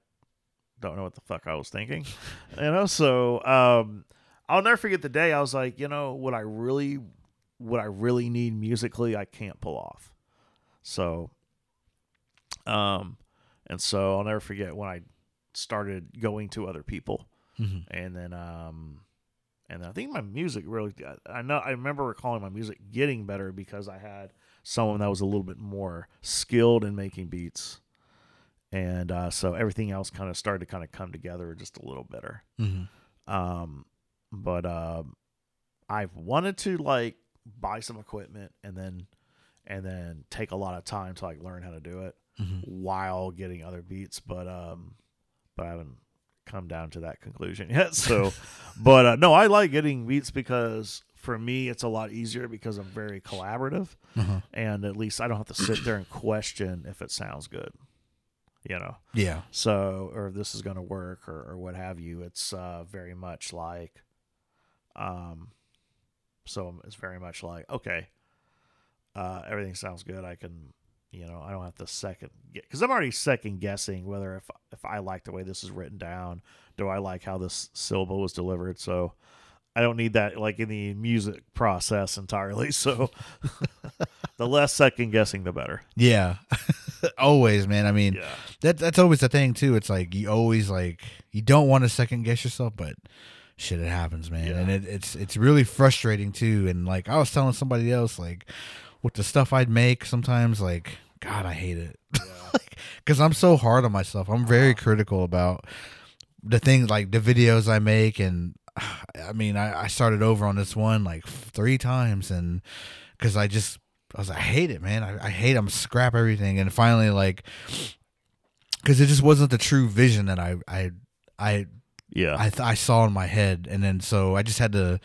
don't know what the fuck I was thinking. *laughs* you know, so um I'll never forget the day I was like, you know, what I really what I really need musically I can't pull off. So um and so I'll never forget when I started going to other people Mm-hmm. and then um and I think my music really I know I remember recalling my music getting better because I had someone that was a little bit more skilled in making beats. And uh, so everything else kind of started to kind of come together just a little better. Hmm um but um I've wanted to like buy some equipment and then and then take a lot of time to like learn how to do it hmm while getting other beats, but um, but I haven't come down to that conclusion *laughs* yet. So, *laughs* but uh, no, I like getting beats because for me it's a lot easier because I'm very collaborative, Uh-huh. and at least I don't have to sit there and question if it sounds good, you know. Yeah. So, or if this is going to work, or, or what have you. It's uh, very much like, um, so it's very much like okay, uh, everything sounds good. I can, you know, I don't have to second because I'm already second guessing whether if if I like the way this is written down, do I like how this syllable was delivered. So. I don't need that like in the music process entirely. *laughs* So *laughs* the less second guessing, the better. Yeah. *laughs* always, man. I mean, Yeah. that that's always the thing too. It's like you always like you don't want to second guess yourself, but shit, it happens, man. Yeah. And it, it's it's really frustrating too. And like I was telling somebody else, like with the stuff I'd make, sometimes like God, I hate it because I'm so hard on myself. I'm very uh-huh. critical about the things like the videos I make, and *sighs* I mean, I, I started over on this one like three times, and because I just I was like, I hate it, man. I, I hate. I'm scrap everything, and finally, like, because it just wasn't the true vision that I I I Yeah. I, th- I saw in my head, and then so I just had to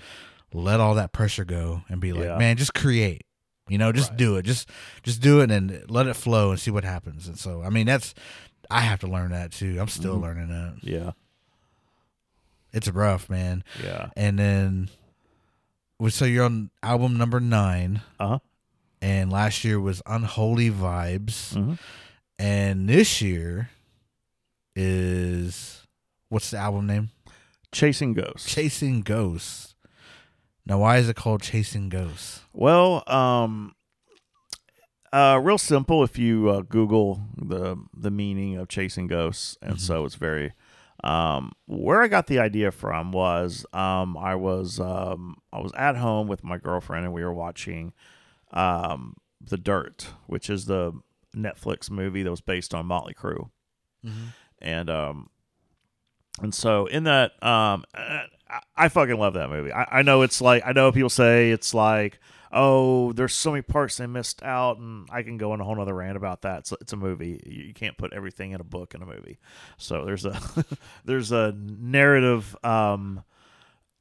let all that pressure go and be like, Yeah. man, just create. You know, just Right. do it. Just just do it and let it flow and see what happens. And so, I mean, that's I have to learn that too. I'm still Mhm. learning that. yeah. It's rough, man. Yeah. And then, so you're on album number nine, Uh huh. and last year was Unholy Vibes, Mm-hmm. and this year is what's the album name? Chasing Ghosts. Chasing Ghosts. Now, why is it called Chasing Ghosts? well, um, uh, real simple. If you uh, Google the the meaning of chasing ghosts, and Mhm. so it's very. Um, where I got the idea from was um, I was um, I was at home with my girlfriend and we were watching um, The Dirt, which is the Netflix movie that was based on Motley Crue. and um and so in that um I, I fucking love that movie I, I know it's like i know people say it's like oh there's so many parts they missed out and i can go on a whole nother rant about that it's, it's a movie you you can't put everything in a book in a movie so there's a *laughs* there's a narrative um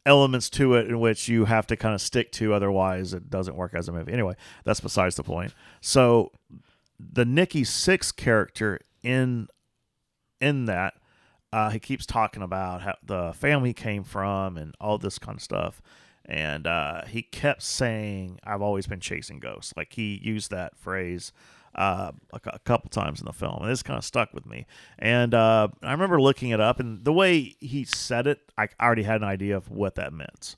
elements to it in which you have to kind of stick to, otherwise it doesn't work as a movie. Anyway, that's besides the point. So the Nikki Sixx character in in that uh, he keeps talking about how the family came from and all this kind of stuff. And uh, he kept saying, "I've always been chasing ghosts." Like he used that phrase uh, a, a couple times in the film, and this kind of stuck with me. And uh, I remember looking it up, and the way he said it, I already had an idea of what that meant.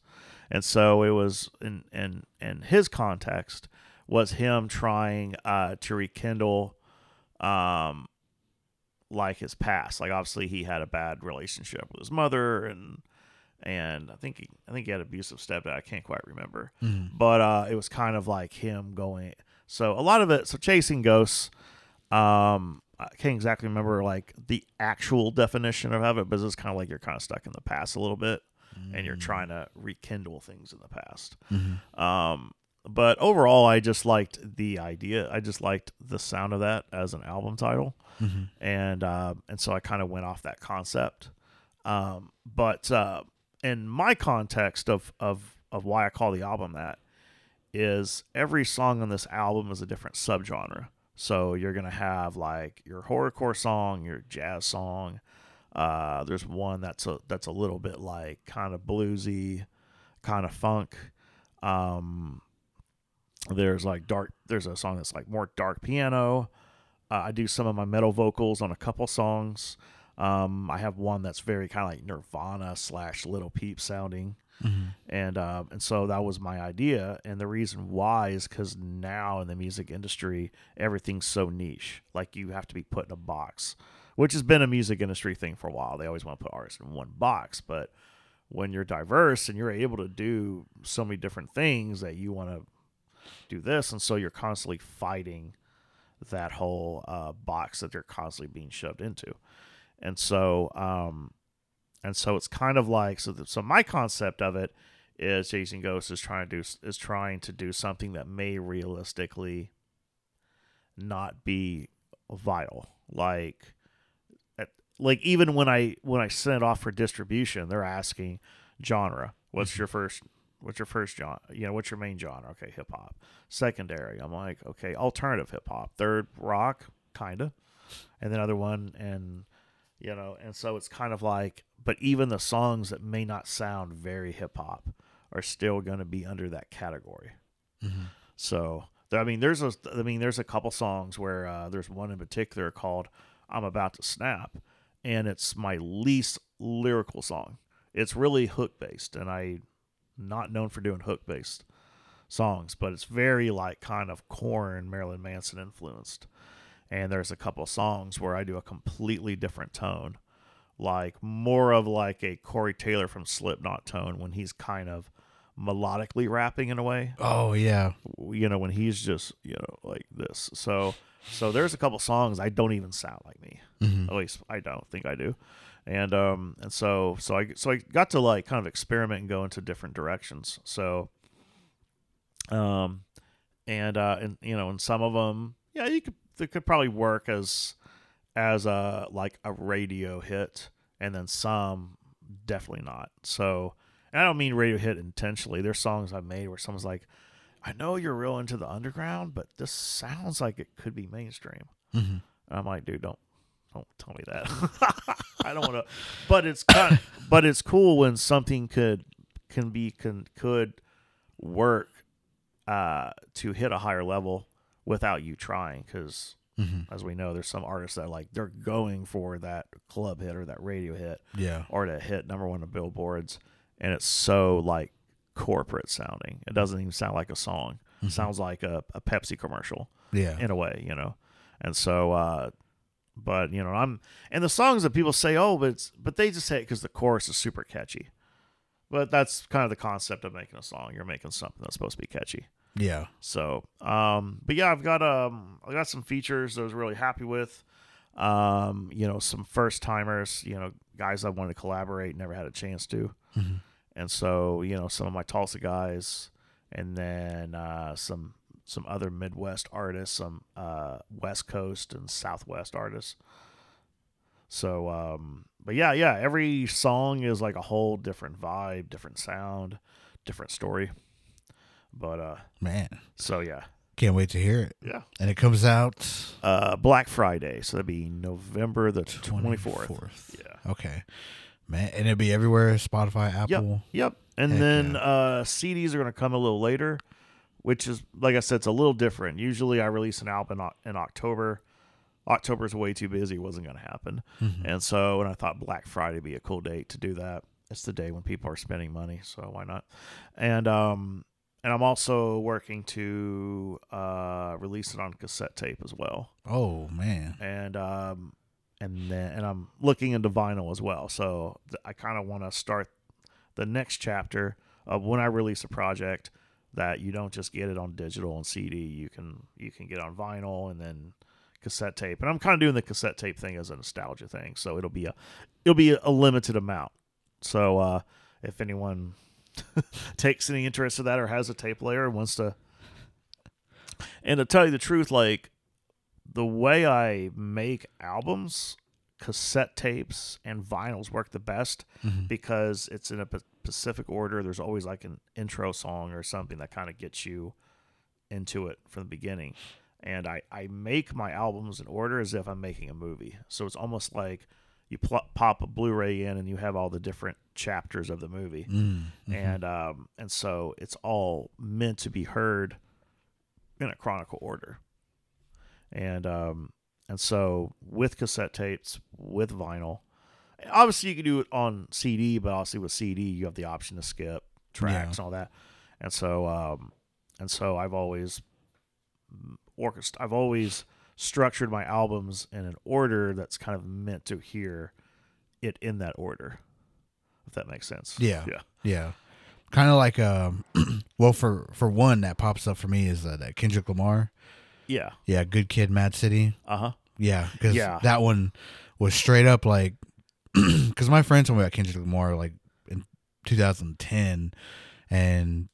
And so it was in in in his context was him trying uh, to rekindle um, like his past. Like obviously he had a bad relationship with his mother and and I think he I think he had abusive stepdad. I can't quite remember. But uh it was kind of like him going so a lot of it so chasing ghosts um I can't exactly remember like the actual definition of it, but it's kind of like you're kind of stuck in the past a little bit and you're trying to rekindle things in the past. Um but overall I just liked the idea. I just liked the sound of that as an album title and uh, and so I kind of went off that concept. Um, but uh, in my context of of of why I call the album that is every song on this album is a different subgenre. So you're gonna have like your horrorcore song, your jazz song. Uh, there's one that's a that's a little bit like kind of bluesy, kind of funk. Um, there's like dark. There's a song that's like more dark piano. Uh, I do some of my metal vocals on a couple songs. Um, I have one that's very kind of like Nirvana slash Lil Peep sounding, and uh, and so that was my idea. And the reason why is because now in the music industry, everything's so niche. Like you have to be put in a box, which has been a music industry thing for a while. They always want to put artists in one box, but when you're diverse and you're able to do so many different things that you want to do this, and so you're constantly fighting that whole uh, box that they're constantly being shoved into, and so um, and so it's kind of like so. The, so my concept of it is Chasing Ghosts is trying to do is trying to do something that may realistically not be vital, like at, like even when I when I send it off for distribution, they're asking genre. What's your first what's your first genre? You know, what's your main genre? Okay, hip hop. Secondary, I'm like, okay, alternative hip hop. Third, rock, kinda. And then other one and you know, and so it's kind of like but even the songs that may not sound very hip hop are still going to be under that category. So, I mean, there's a, I mean, there's a couple songs where uh, there's one in particular called "I'm About to Snap," and it's my least lyrical song. It's really hook based, and I not known for doing hook based songs, but it's very like kind of Korn Marilyn Manson influenced. And there's a couple songs where I do a completely different tone, like more of like a Corey Taylor from Slipknot tone when he's kind of melodically rapping in a way. Oh yeah. you know when he's just you know like this. So so there's a couple songs i don't even sound like me. At least i don't think i do. And um and so so i so i got to like kind of experiment and go into different directions. So um and uh and you know and some of them yeah you could they could probably work as as a like a radio hit and then some definitely not. So and i don't mean radio hit intentionally. There's songs i've made where someone's like i know you're real into the underground but this sounds like it could be mainstream. Mhm. and i'm like dude don't don't tell me that. *laughs* I don't want to but it's kind but it's cool when something could can be can could work uh to hit a higher level without you trying because Mhm. as we know there's some artists that like they're going for that club hit or that radio hit Yeah. or to hit number one on billboards and it's so like corporate sounding. It doesn't even sound like a song. It sounds like a, a pepsi commercial Yeah. in a way you know? And so uh but you know i'm and the songs that people say oh but it's but they just say it because the chorus is super catchy. But that's kind of the concept of making a song. You're making something that's supposed to be catchy Yeah. so, um, but yeah, I've got um, I got some features that I was really happy with. Um, you know, some first timers, you know, guys I wanted to collaborate, never had a chance to, Mhm. and so you know, some of my Tulsa guys, and then uh, some some other Midwest artists, some uh, West Coast and Southwest artists. So, um, but yeah, yeah, every song is like a whole different vibe, different sound, different story. But uh, Man, so yeah, can't wait to hear it. yeah. And it comes out Uh, Black Friday, so that'd be November the twenty fourth. 24th. Yeah. Okay. Man, and it'll be everywhere Spotify, Apple. Yep. And Heck then yeah. uh, CDs are going to come a little later, which is like I said, it's a little different. Usually, I release an album in, Oc- in October. October's way too busy; wasn't going to happen. Mm-hmm. And so, and I thought Black Friday would be a cool date to do that. It's the day when people are spending money, so why not? And um, and I'm also working to uh, release it on cassette tape as well Oh, man. and um and then and I'm looking into vinyl as well. So th- I kind of want to start the next chapter of when I release a project that you don't just get it on digital and CD. You can you can get on vinyl and then cassette tape. And I'm kind of doing the cassette tape thing as a nostalgia thing. So it'll be a it'll be a limited amount. So uh if anyone *laughs* takes any interest in that or has a tape player and wants to and to tell you the truth like the way I make albums, cassette tapes and vinyls work the best mm-hmm. because it's in a specific order. There's always like an intro song or something that kind of gets you into it from the beginning. And I, I make my albums in order as if I'm making a movie. So it's almost like you pl- pop a Blu-ray in and you have all the different chapters of the movie, and um, and so it's all meant to be heard in a chronicle order. And um and so with cassette tapes with vinyl obviously you can do it on cd but obviously with cd you have the option to skip tracks and all that. And so um and so i've always orchest i've always structured my albums in an order that's kind of meant to hear it in that order if that makes sense Yeah. yeah Yeah. Kind of like, um, *clears throat* well, for, for one that pops up for me is uh, that Kendrick Lamar. yeah Yeah. Good Kid, Mad City. uh-huh Yeah. Because Yeah. that one was straight up like, *clears throat* because my friend told me about Kendrick Lamar like in 2010 and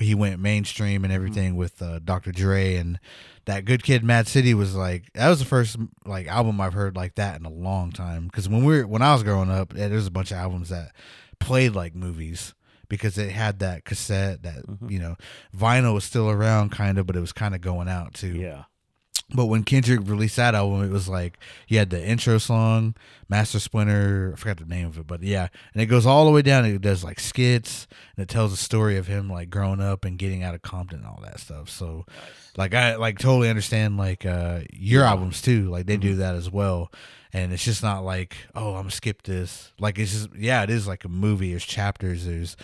he went mainstream and mm-hmm. everything with uh, Dr. Dre and that Good Kid, Mad City was like that was the first like album I've heard like that in a long time. Because when we were when I was growing up, eh, there was a bunch of albums that played like movies because it had that cassette that mm-hmm. you know vinyl was still around kind of, but it was kind of going out too. yeah But when Kendrick released that album, it was like you had the intro song, Master Splinter. I forgot the name of it, but yeah, and it goes all the way down. It does like skits, and it tells a story of him like growing up and getting out of Compton and all that stuff. So, like I like totally understand like uh your albums too. Like they do that as well, and it's just not like oh I'm gonna skip this. Like it's just yeah, it is like a movie. There's chapters. There's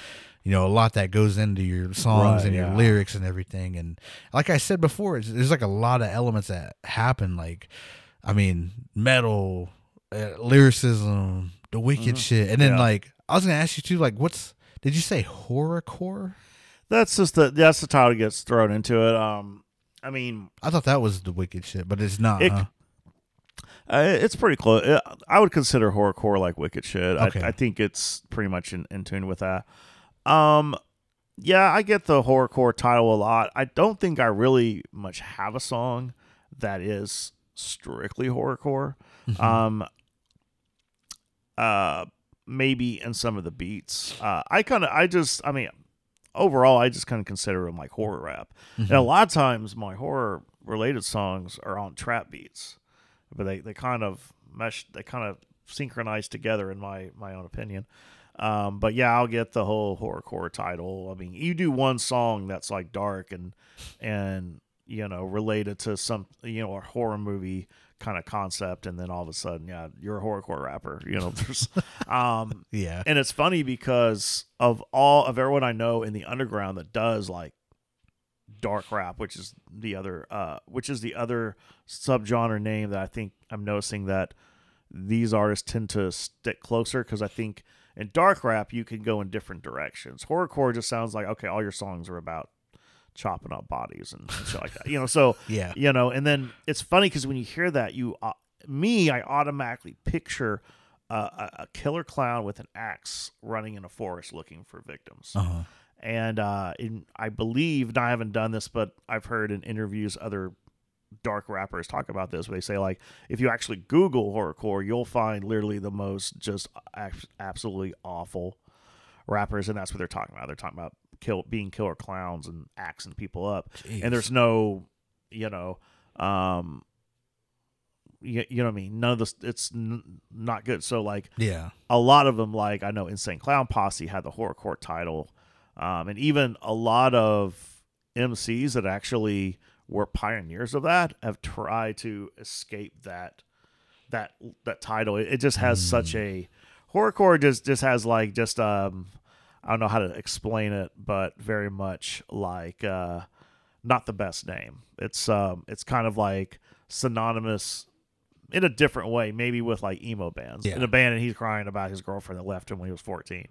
you know a lot that goes into your songs Right, and your yeah. lyrics and everything. And like I said before, it's, there's like a lot of elements that happen. Like I mean metal, uh, lyricism, the wicked shit, and then Mm-hmm. Yeah. like I was gonna ask you too. Like what's did you say horrorcore? that's just the that's the title that gets thrown into it um i mean I thought that was the wicked shit, but it's not. It- huh? Uh, it's pretty close. Uh, I would consider horrorcore like wicked shit. Okay. I, I think it's pretty much in, in tune with that. Um, yeah, I get the horrorcore title a lot. I don't think I really much have a song that is strictly horrorcore. Um, uh, maybe in some of the beats. Uh, I kind of, I just, I mean, overall, I just kind of consider them like horror rap. And a lot of times, my horror related songs are on trap beats, but they, they kind of mesh, they kind of synchronize together, in my my own opinion. Um, but yeah, I'll get the whole horrorcore title. I mean, you do one song that's like dark and and you know related to some you know a horror movie kind of concept, and then all of a sudden, yeah, you're a horrorcore rapper. You know, *laughs* there's um, Yeah. and it's funny because of all of everyone I know in the underground that does like dark rap, which is the other uh which is the other subgenre name that I think I'm noticing that these artists tend to stick closer because I think in dark rap you can go in different directions. Horrorcore just sounds like okay, all your songs are about chopping up bodies and, and shit like that. You know, so *laughs* Yeah. you know, and then it's funny because when you hear that, you uh, me, I automatically picture uh, a, a killer clown with an axe running in a forest looking for victims. Uh-huh. And uh, in, I believe, and I haven't done this, but I've heard in interviews other dark rappers talk about this. Where they say like, if you actually Google horrorcore, you'll find literally the most just absolutely awful rappers, and that's what they're talking about. They're talking about kill being killer clowns and axing people up, Jeez. and there's no, you know, um, you, you know what I mean. None of this, it's n- not good. So like, Yeah. a lot of them, like I know Insane Clown Posse had the horrorcore title, um, and even a lot of MCs that actually were pioneers of that have tried to escape that that that title. It, it just has such a horrorcore just just has like just um I don't know how to explain it, but very much like uh not the best name. It's um it's kind of like synonymous in a different way, maybe with like emo bands. Yeah. In a band and he's crying about his girlfriend that left him when he was 14.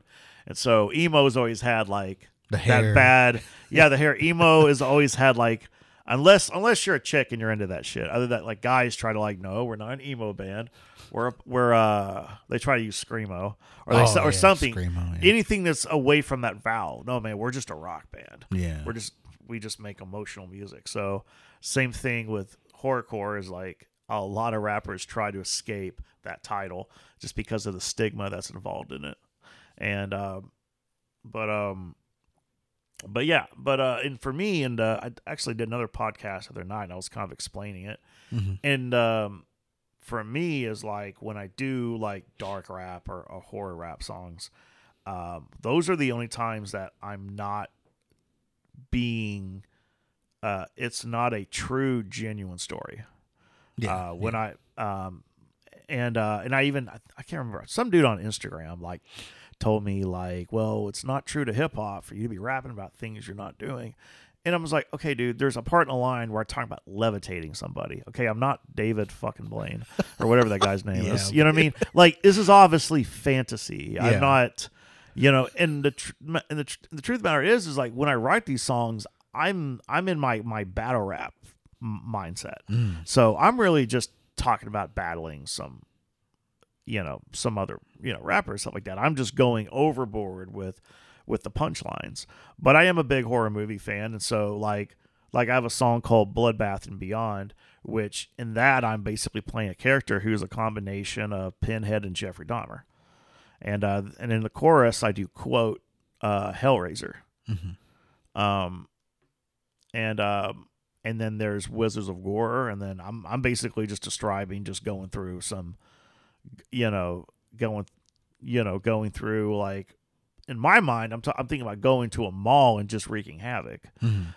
And so emo's always had like The hair. that bad. *laughs* Yeah, the hair emo has always had like unless unless you're a chick and you're into that shit. Other than that, like guys try to like, no, we're not an emo band. We're we're uh they try to use screamo or they Oh, or yeah, something. screamo, yeah. Anything that's away from that vowel. No man, we're just a rock band. Yeah. We're just we just make emotional music. So same thing with horrorcore is like a lot of rappers try to escape that title just because of the stigma that's involved in it. And um but um but yeah, but uh and for me and uh I actually did another podcast the other night and I was kind of explaining it. Mhm. And um for me is like when I do like dark rap or, or horror rap songs, um, those are the only times that I'm not being uh it's not a true genuine story Yeah. uh, when I um, and uh, and I even I, I can't remember some dude on Instagram like told me like, well, it's not true to hip hop for you to be rapping about things you're not doing. And I was like, okay, dude, there's a part in the line where I talk about levitating somebody. Okay, I'm not David fucking Blaine or whatever that guy's name *laughs* is. You know what I mean? Like, this is obviously fantasy. Yeah. I'm not, you know. And the tr- and the tr- the truth of the matter is, is like when I write these songs, I'm I'm in my my battle rap m- mindset. Mm. So I'm really just talking about battling some, you know, some other, you know, rapper or something like that. I'm just going overboard with with the punchlines. But I am a big horror movie fan, and so like like I have a song called Bloodbath and Beyond, which in that I'm basically playing a character who's a combination of Pinhead and Jeffrey Dahmer. And uh and in the chorus I do quote uh Hellraiser. Um and um and then there's Wizards of Gore, and then I'm I'm basically just describing, just going through some, you know, going, you know, going through like, in my mind, I'm t- I'm thinking about going to a mall and just wreaking havoc,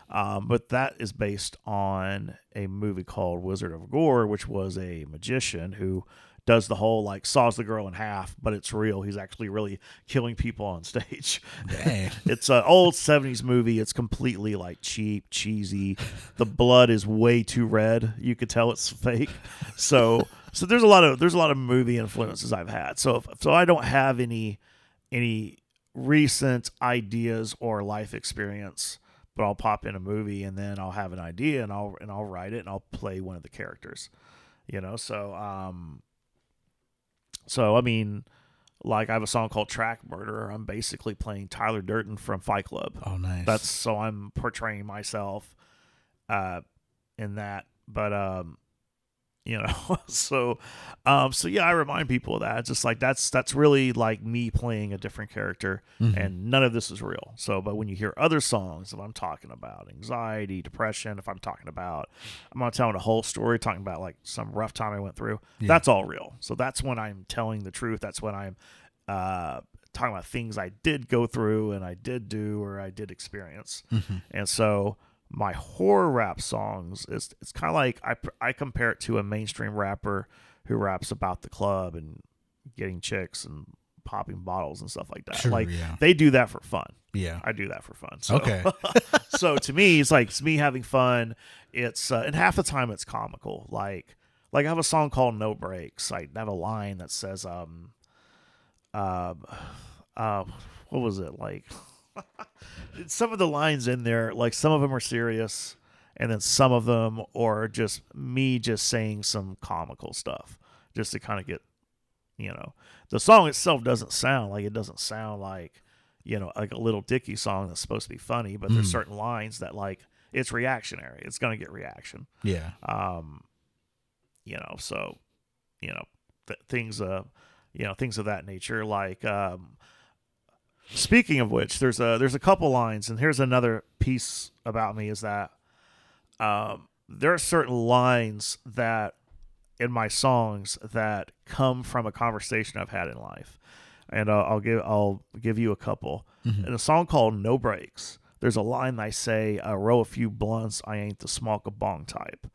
um, but that is based on a movie called Wizard of Gore, which was a magician who does the whole like saws the girl in half, but it's real. He's actually really killing people on *laughs* stage. *laughs* It's an old 70s movie. It's completely like cheap, cheesy. The blood is way too red. You could tell it's fake. So so there's a lot of there's a lot of movie influences I've had. So if, so I don't have any any recent ideas or life experience, but I'll pop in a movie and then I'll have an idea and I'll and I'll write it and I'll play one of the characters. You know, so um so I mean like I have a song called Track Murderer. I'm basically playing Tyler Durden from Fight Club. Oh, nice. That's so I'm portraying myself uh in that. But um *laughs* you know, *laughs* so um so yeah, I remind people of that. It's just like that's that's really like me playing a different character and none of this is real. So but when you hear other songs, if I'm talking about anxiety, depression, if I'm talking about I'm not telling a whole story, talking about like some rough time I went through, that's all real. So that's when I'm telling the truth. That's when I'm uh talking about things I did go through and I did do or I did experience. And so my horror rap songs is it's kind of like I I compare it to a mainstream rapper who raps about the club and getting chicks and popping bottles and stuff like that. Sure, like yeah. they do that for fun. yeah. I do that for fun. So, Okay. *laughs* so to me, it's like it's me having fun. It's uh, and half the time it's comical. Like like I have a song called No Breaks. I have a line that says um um *sighs* uh what was it like? Some of the lines in there, like some of them are serious, and then some of them are just me just saying some comical stuff, just to kind of get, you know, the song itself doesn't sound like it doesn't sound like, you know, like a Lil Dicky song that's supposed to be funny, but there's certain lines that like it's reactionary. It's gonna get reaction. Yeah. Um, you know, so you know th- things uh you know things of that nature like um speaking of which there's a there's a couple lines and here's another piece about me is that um there are certain lines that in my songs that come from a conversation I've had in life and uh, I'll give I'll give you a couple in a song called No Breaks there's a line that I say uh, roll a few blunts I ain't the smoke a bong type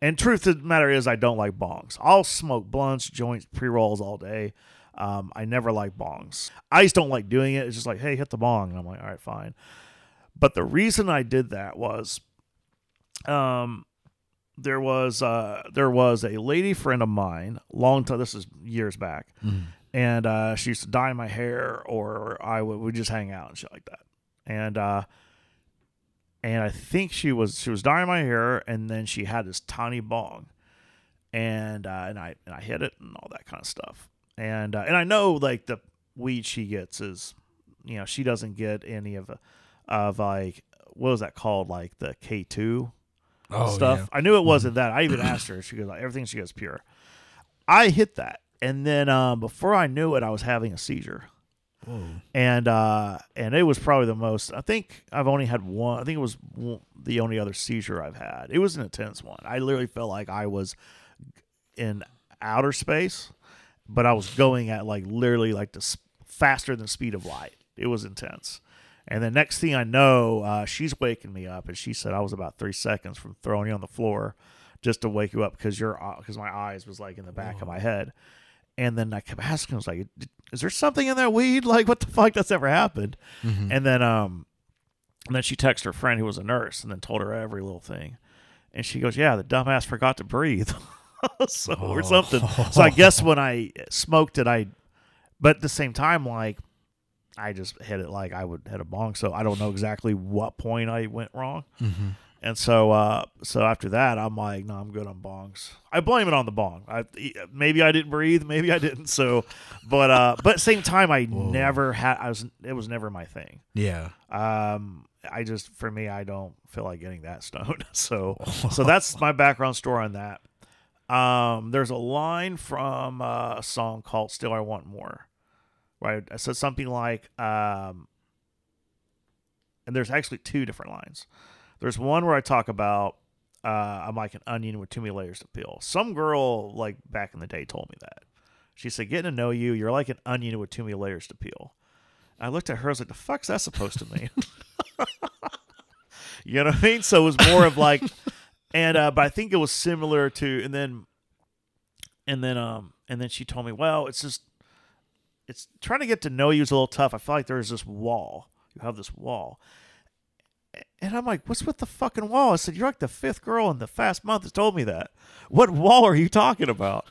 and truth of the matter is, I don't like bongs. I'll smoke blunts, joints, pre rolls all day. Um, I never like bongs. I just don't like doing it. It's just like, hey, hit the bong. And I'm like, all right, fine. But the reason I did that was, um, there was uh, there was a lady friend of mine, long time. This is years back, and uh, she used to dye my hair, or I would we just hang out and shit like that. And uh, and I think she was she was dyeing my hair, and then she had this tiny bong, and uh, and I and I hit it and all that kind of stuff, and uh, and I know like the weed she gets is, you know, she doesn't get any of the of like what was that called like the K two Oh, stuff. yeah. I knew it wasn't that. I even asked her. She goes like everything she gets pure. I hit that, and then um, before I knew it, I was having a seizure Whoa. and uh and it was probably the most i think i've only had one i think it was one, the only other seizure i've had it was an intense one i literally felt like i was in outer space but i was going at like literally like the s- faster than speed of light it was intense and the next thing i know uh, she's waking me up and she said i was about three seconds from throwing you on the floor just to wake you up because your because my eyes was like in the back of my head and then I kept asking, I was like, "Is there something in that weed? Like, what the fuck? That's never happened." And then, um, and then she texted her friend who was a nurse, and then told her every little thing. And she goes, "Yeah, the dumbass forgot to breathe, *laughs* *laughs* so or something." So I guess when I smoked it, I, but at the same time, like, I just hit it like I would hit a bong. So I don't know exactly what point I went wrong. And so, uh, so after that, I'm like, no, I'm good on bongs. I blame it on the bong. I, maybe I didn't breathe, maybe I didn't. So, but, uh, but at the same time, I never had. I was. It was never my thing. Yeah. Um, I just, for me, I don't feel like getting that stoned. *laughs* So, *laughs* so that's my background story on that. Um, there's a line from uh, a song called "Still I Want More," right? I said something like, um, and there's actually two different lines. There's one where I talk about uh, I'm like an onion with too many layers to peel. Some girl like back in the day told me that. She said, "Getting to know you, you're like an onion with too many layers to peel." I looked at her. I was like, "The fuck's that supposed to mean?" *laughs* you know what I mean? So it was more of like, and uh, but I think it was similar to, and then, and then, um, and then she told me, "Well, it's just, it's trying to get to know you is a little tough. I feel like there's this wall. You have this wall." And I'm like, what's with the fucking wall? I said, you're like the fifth girl in the fast month that told me that. What wall are you talking about?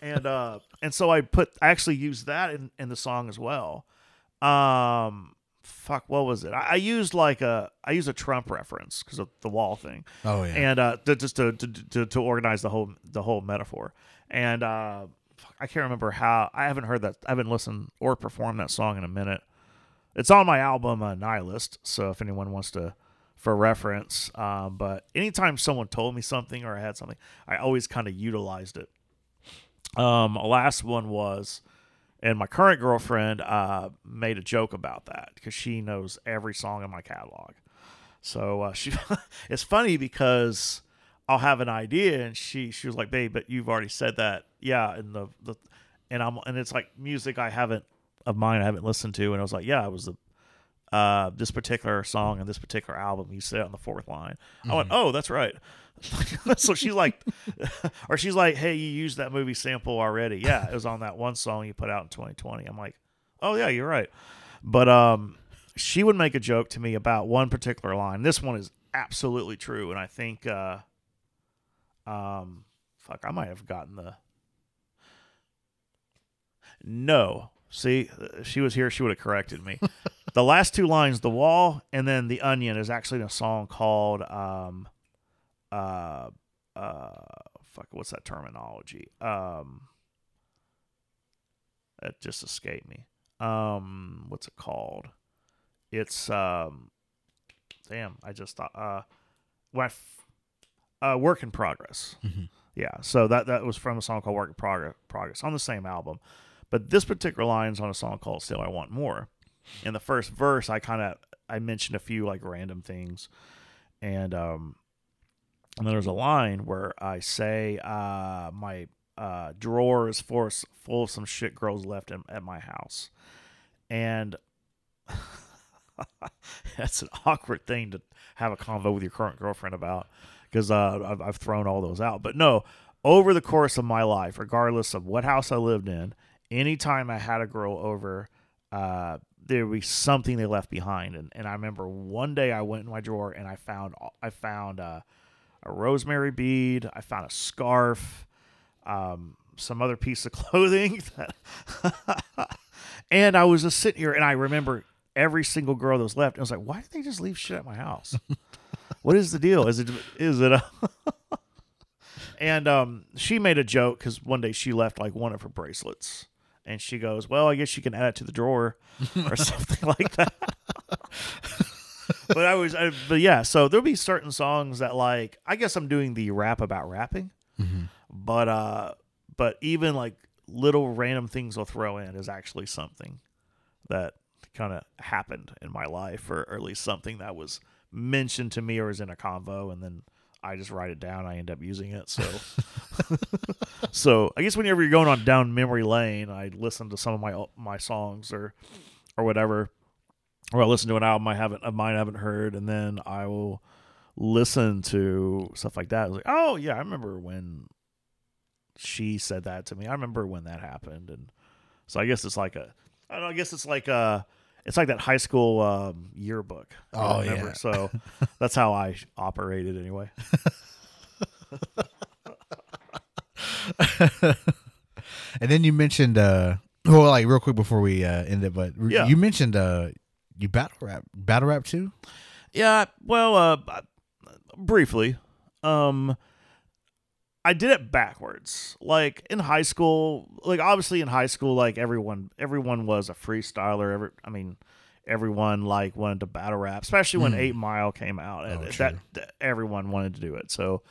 And uh, and so I put, I actually used that in, in the song as well. Um, fuck, what was it? I, I used like a, I used a Trump reference because of the wall thing Oh yeah. and uh, to, just to, to to to organize the whole the whole metaphor. And uh, fuck, I can't remember how. I haven't heard that. I haven't listened or performed that song in a minute. It's on my album uh, Nihilist. So if anyone wants to, for reference, um, but anytime someone told me something or I had something, I always kind of utilized it. Um, last one was, and my current girlfriend uh, made a joke about that because she knows every song in my catalog. So uh, *laughs* she, it's funny because I'll have an idea and she she was like, "Babe, but you've already said that." Yeah, and the the and I'm and it's like music I haven't of mine I haven't listened to, and I was like, "Yeah, it was the uh this particular song and this particular album you said on the fourth line." I went, "Oh, that's right." *laughs* so she's like, *laughs* or she's like, "Hey, you used that movie sample already?" Yeah, it was on that one song you put out in 2020. I'm like, "Oh yeah, you're right," but um she would make a joke to me about one particular line. This one is absolutely true, and I think, uh, um, fuck, I might have gotten the. No, see, she was here. She would have corrected me. *laughs* the last two lines, the wall, and then the onion, is actually in a song called, um, uh, uh, fuck, what's that terminology? Um, that just escaped me. Um, what's it called? It's um, damn, I just thought uh, when I f- uh, work in progress. Yeah, so that that was from a song called "Work in Progress" progress on the same album, but this particular line's on a song called "Still I Want More." In the first verse, I kind of I mentioned a few like random things, and um, and then there's a line where I say, uh, "My uh, drawer is full full of some shit girls left in, at my house," and *laughs* that's an awkward thing to have a convo with your current girlfriend about because uh, I've, I've thrown all those out. But no, over the course of my life, regardless of what house I lived in, anytime I had a girl over, uh, there would be something they left behind. And, and I remember one day I went in my drawer and I found I found uh, a rosemary bead, I found a scarf, um, some other piece of *laughs* clothing, that *laughs* and I was just sitting here and I remember every single girl that was left. I was like, why did they just leave shit at my house? *laughs* what is the deal? Is it is it a and um, she made a joke because one day she left like one of her bracelets, and she goes, "Well, I guess you can add it to the drawer or something like that." But I was, I, but yeah. So there'll be certain songs that like I guess I'm doing the rap about rapping, but uh, but even like little random things I'll throw in is actually something that kind of happened in my life, or, or at least something that was mentioned to me or is in a convo, and then I just write it down. I end up using it. So, *laughs* so I guess whenever you're going on down memory lane, I listen to some of my my songs or or whatever, or I'll listen to an album I haven't of mine I haven't heard, and then I will listen to stuff like that. I was like, oh yeah, I remember when she said that to me. I remember when that happened, and so I guess it's like a I don't know. I guess it's like a it's like that high school um, yearbook. Oh, yeah. So *laughs* that's how I operated anyway. *laughs* And then you mentioned, uh, well, like real quick before we uh, end it, but Yeah. you mentioned uh, you battle rap, battle rap too. Yeah, well, uh, briefly, um, I did it backwards. Like in high school, like obviously in high school, like everyone, everyone was a freestyler. Every, I mean, everyone like wanted to battle rap, especially when Eight Mile came out. Oh, that, that everyone wanted to do it. So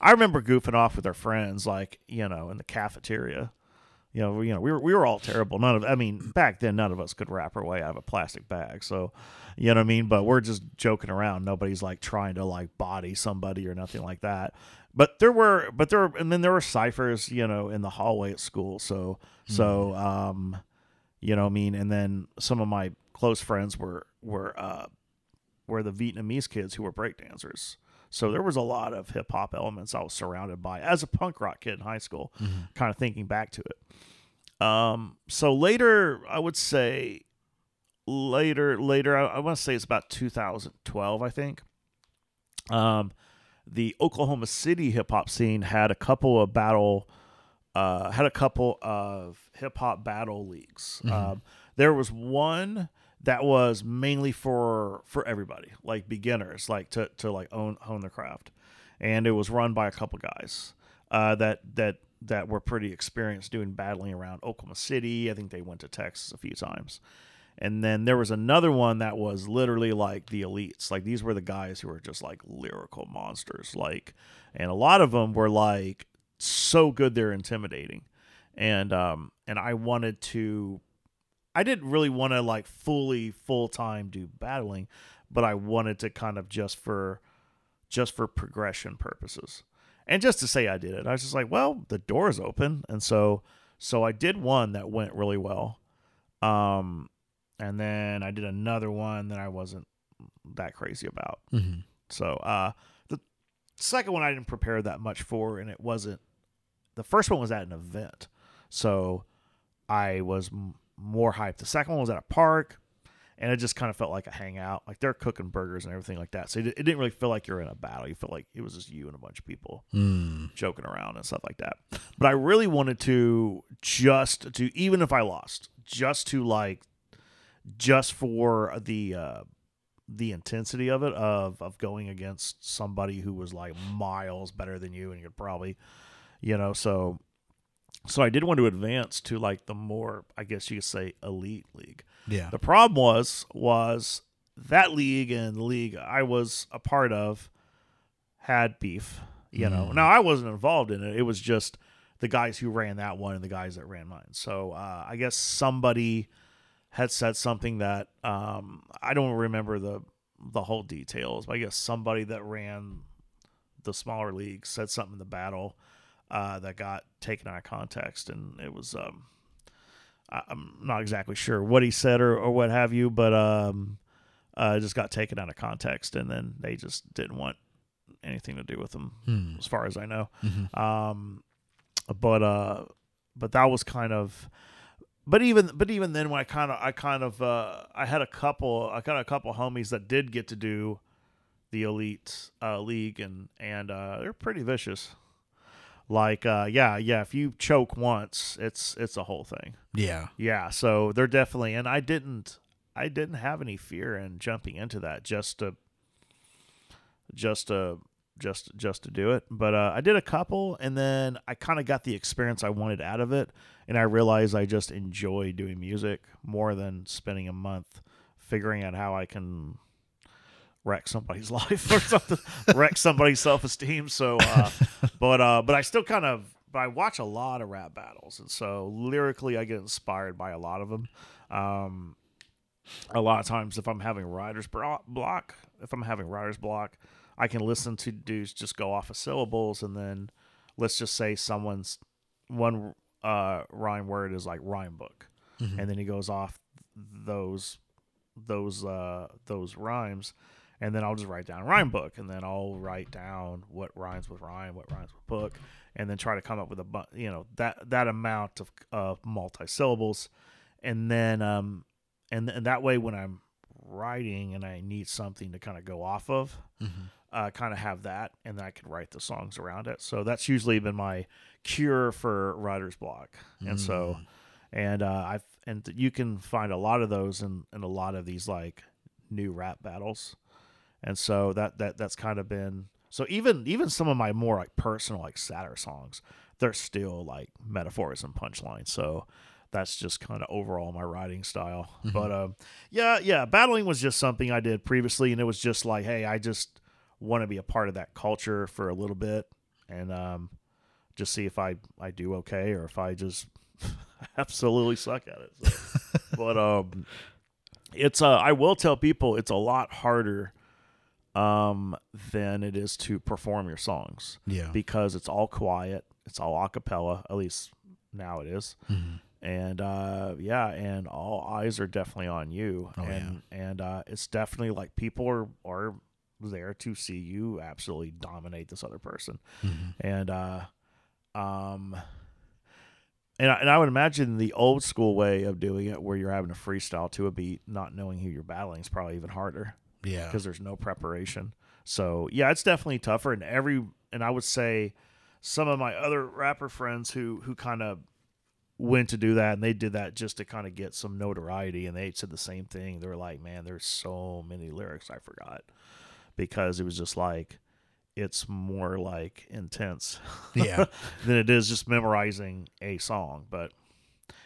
I remember goofing off with our friends, like you know, in the cafeteria. You know, we, you know, we were we were all terrible. None of, I mean, back then, none of us could wrap our way out of a plastic bag. So, you know what I mean. But we're just joking around. Nobody's like trying to like body somebody or nothing like that. But there were, but there, were, and then there were ciphers, you know, in the hallway at school. So, so, um, you know, what I mean, and then some of my close friends were were uh, were the Vietnamese kids who were breakdancers. So there was a lot of hip hop elements I was surrounded by as a punk rock kid in high school, kind of thinking back to it. Um, so later, I would say later, later, I, I want to say it's about 2012, I think. Um, the Oklahoma City hip hop scene had a couple of battle, uh, had a couple of hip hop battle leagues. Um, there was one that was mainly for for everybody, like beginners, like to to like own hone their craft, and it was run by a couple guys uh, that that that were pretty experienced doing battling around Oklahoma City. I think they went to Texas a few times. And then there was another one that was literally like the elites. Like these were the guys who were just like lyrical monsters. Like, and a lot of them were like so good they're intimidating. And um and I wanted to I didn't really want to like fully full time do battling, but I wanted to kind of just for just for progression purposes. And just to say I did it. I was just like, well, the door is open. And so so I did one that went really well. Um and then I did another one that I wasn't that crazy about. Mm-hmm. So uh the second one I didn't prepare that much for and it wasn't the first one was at an event. So I was more hyped. The second one was at a park and it just kind of felt like a hangout. Like they're cooking burgers and everything like that. So it, it didn't really feel like you're in a battle. You felt like it was just you and a bunch of people Mm. joking around and stuff like that. But I really wanted to just to even if I lost, just to like just for the uh the intensity of it of of going against somebody who was like miles better than you and you could probably you know so so I did want to advance to like the more I guess you could say elite league. Yeah. The problem was was that league and the league I was a part of had beef. You know, now I wasn't involved in it. It was just the guys who ran that one and the guys that ran mine. So uh, I guess somebody had said something that um, I don't remember the the whole details, but I guess somebody that ran the smaller league said something in the battle uh, that got taken out of context, and it was um, I, I'm not exactly sure what he said or, or what have you, but um, uh, just got taken out of context, and then they just didn't want anything to do with him, Hmm. as far as I know. Mhm. Um, but uh, but that was kind of. But even but even then, when I kind of I kind of uh, I had a couple I got a couple homies that did get to do the elite uh, league and and uh, they're pretty vicious. Like uh, yeah yeah, if you choke once, it's it's a whole thing. Yeah. Yeah, so they're definitely and I didn't I didn't have any fear in jumping into that just to just to just just to do it. But uh, I did a couple and then I kind of got the experience I wanted out of it and I realized I just enjoy doing music more than spending a month figuring out how I can wreck somebody's *laughs* life or something, wreck somebody's self-esteem. So uh *laughs* but uh but I still kind of but I watch a lot of rap battles and so lyrically I get inspired by a lot of them. Um a lot of times if I'm having writer's block, if I'm having writer's block, I can listen to dudes just go off of syllables and then let's just say someone's one uh rhyme word is like rhyme book and then he goes off those those uh those rhymes and then I'll just write down rhyme book and then I'll write down what rhymes with rhyme, what rhymes with book and then try to come up with a bu- you know that that amount of of multi-syllables and then um and and that way when I'm writing and I need something to kind of go off of uh, kind of have that, and then I can write the songs around it. So that's usually been my cure for writer's block. And so, and uh, I've and you can find a lot of those in, in a lot of these like new rap battles, and so that that that's kind of been so even even some of my more like personal like sadder songs, they're still like metaphors and punchlines. So. That's just kind of overall my writing style, but um, yeah, yeah, battling was just something I did previously, and it was just like, hey, I just want to be a part of that culture for a little bit and um, just see if I, I do okay or if I just *laughs* absolutely suck at it. So, *laughs* but um, it's uh, I will tell people it's a lot harder um, than it is to perform your songs Yeah. because it's all quiet, it's all a cappella, at least now it is. Mhm. And uh, yeah, and all eyes are definitely on you, Oh, and and uh, it's definitely like people are are there to see you absolutely dominate this other person, Mhm. and uh, um, and I, and I would imagine the old school way of doing it, where you're having a freestyle to a beat, not knowing who you're battling, is probably even harder Yeah. because there's no preparation. So yeah, it's definitely tougher. And every and I would say some of my other rapper friends who who kind of went to do that and they did that just to kind of get some notoriety and they said the same thing. They were like, man, there's so many lyrics I forgot because it was just like it's more like intense *laughs* Yeah. than it is just memorizing a song. But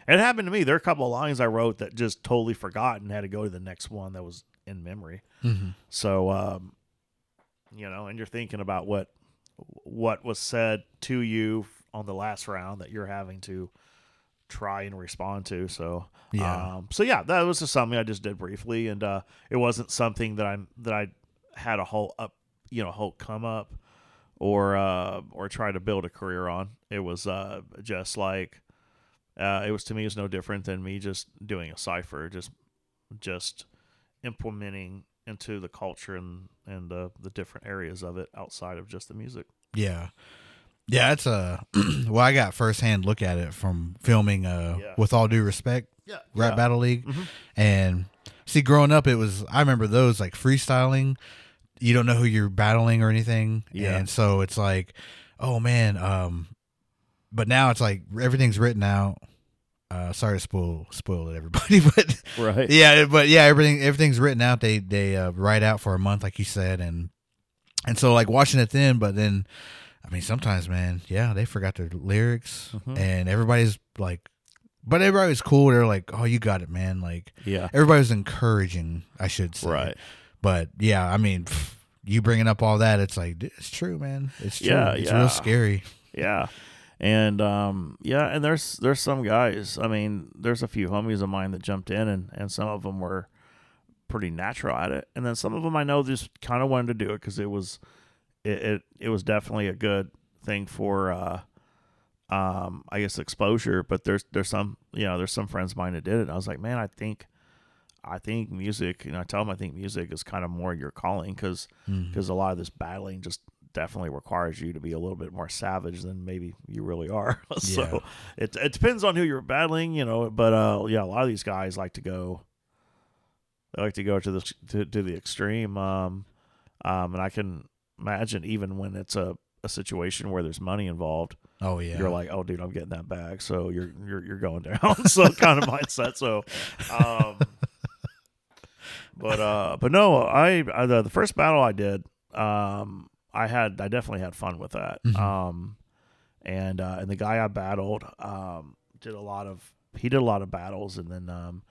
it happened to me. There are a couple of lines I wrote that just totally forgot and had to go to the next one that was in memory. Mhm. So, um, you know, and you're thinking about what what was said to you on the last round that you're having to try and respond to. So, Yeah. um, so yeah, that was just something I just did briefly, and uh, it wasn't something that I'm that I had a whole up, you know, whole come up or uh, or try to build a career on. It was uh, just like uh, it was to me. It's no different than me just doing a cipher, just just implementing into the culture and and the the different areas of it outside of just the music. Yeah. Yeah, it's a *clears throat* well, I got firsthand look at it from filming uh Yeah. with all due respect, Yeah, Rap Battle League. Mhm. And see growing up it was I remember those like freestyling. You don't know who you're battling or anything. Yeah. And so it's like, oh man, um but now it's like everything's written out. Uh sorry to spoil spoil it everybody, *laughs* but Right. yeah, but yeah, everything everything's written out. They they uh, write out for a month, like you said, and and so like watching it then, but then, I mean, sometimes, man, yeah, they forgot their lyrics, Mhm. and everybody's like, but everybody was cool. They're like, oh, you got it, man. Like Yeah. everybody was encouraging, I should say, Right. But yeah, I mean, pff, you bringing up all that, it's like it's true, man. It's true. Yeah, it's yeah. real scary. Yeah. And um, yeah, and there's there's some guys. I mean, there's a few homies of mine that jumped in, and and some of them were pretty natural at it, and then some of them I know just kind of wanted to do it because it was it, it it was definitely a good thing for uh um I guess exposure. But there's there's some you know there's some friends of mine that did it. And I was like, man, I think I think music. You know, I tell them I think music is kind of more your calling because because a lot of this battling just definitely requires you to be a little bit more savage than maybe you really are. *laughs* so Yeah. it it depends on who you're battling, you know. But uh, yeah, a lot of these guys like to go. They like to go to the to, to the extreme, um, um, and I can imagine even when it's a, a situation where there's money involved, Oh yeah. you're like, oh, dude, I'm getting that back, so you're you're you're going down, *laughs* so kind of mindset. So, um, but uh, but no, I, I the, the first battle I did, um, I had I definitely had fun with that. Mhm. Um, and uh, and the guy I battled, um, did a lot of he did a lot of battles, and then um,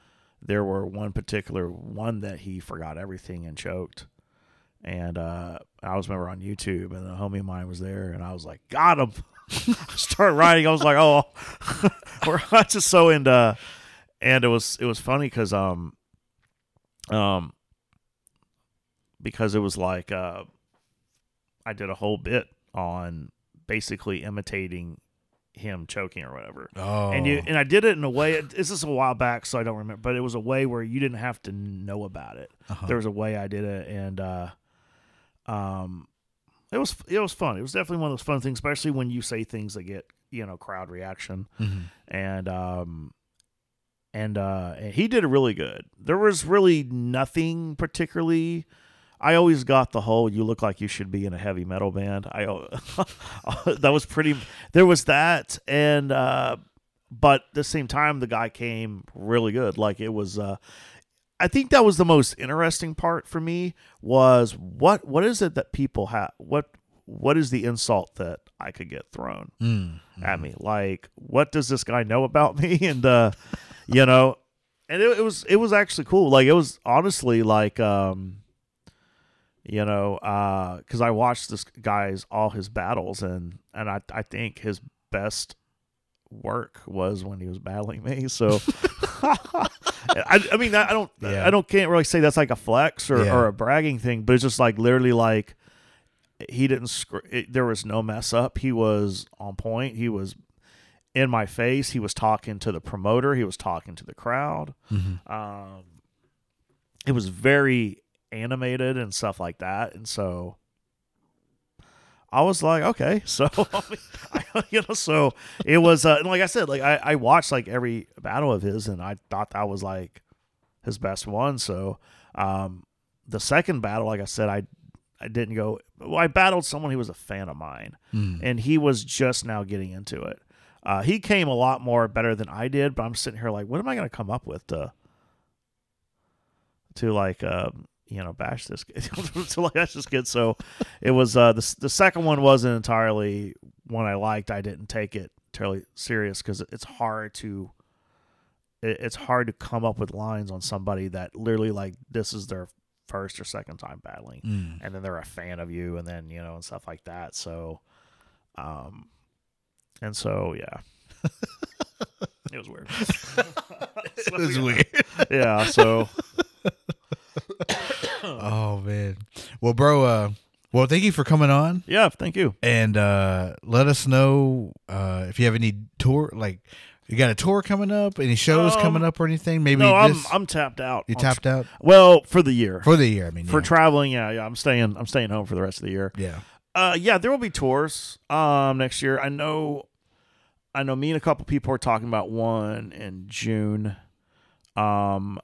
there were one particular one that he forgot everything and choked. And uh, I was remember on YouTube, and a homie of mine was there, and I was like, "Got him!" *laughs* Start writing. I was like, "Oh, *laughs* we're *laughs* not just so into." And it was it was funny because um um because it was like uh I did a whole bit on basically imitating him choking or whatever. Oh. And you and I did it in a way. This is a while back, so I don't remember. But it was a way where you didn't have to know about it. Uh-huh. There was a way I did it, and uh, um, it was it was fun. It was definitely one of those fun things, especially when you say things that get you know crowd reaction. Mhm. And um, and uh, and he did it really good. There was really nothing particularly. I always got the whole "you look like you should be in a heavy metal band." I *laughs* that was pretty. There was that, and uh, but at the same time, the guy came really good. Like it was. Uh, I think that was the most interesting part for me was what what is it that people have what what is the insult that I could get thrown Mm. at me like what does this guy know about me *laughs* and uh you know and it, it was it was actually cool like it was honestly like um you know uh because I watched this guy's all his battles and and I I think his best work was when he was battling me so *laughs* I, I mean I don't Yeah. I don't can't really say that's like a flex or, Yeah. or a bragging thing but it's just like literally like he didn't scr- it, there was no mess up he was on point he was in my face he was talking to the promoter he was talking to the crowd Mhm. um it was very animated and stuff like that and so I was like, okay, *laughs* so *laughs* I *laughs* you know, so it was, uh, and like I said, like I, I watched like every battle of his, and I thought that was like his best one. So, um, the second battle, like I said, I, I didn't go. Well, I battled someone who was a fan of mine, Mm. and he was just now getting into it. Uh, he came a lot more better than I did, but I'm sitting here like, what am I going to come up with to, to like, um, you know, bash this kid, *laughs* to like bash this kid. So it was uh, the the second one wasn't entirely one I liked. I didn't take it entirely serious because it's hard to, it, it's hard to come up with lines on somebody that literally like this is their first or second time battling Mm. and then they're a fan of you and then you know and stuff like that so um and so yeah *laughs* it was weird *laughs* It was weird. yeah so oh man. Well, bro. Uh, well, thank you for coming on, yeah thank you and uh, let us know uh, if you have any tour. Like, you got a tour coming up? Any shows Um, coming up or anything? Maybe no i'm this, i'm tapped out you tapped out well for the year for the year. I mean, for yeah. traveling yeah yeah i'm staying i'm staying home for the rest of the year yeah. uh yeah there will be tours um next year i know i know me and a couple people are talking about one in june um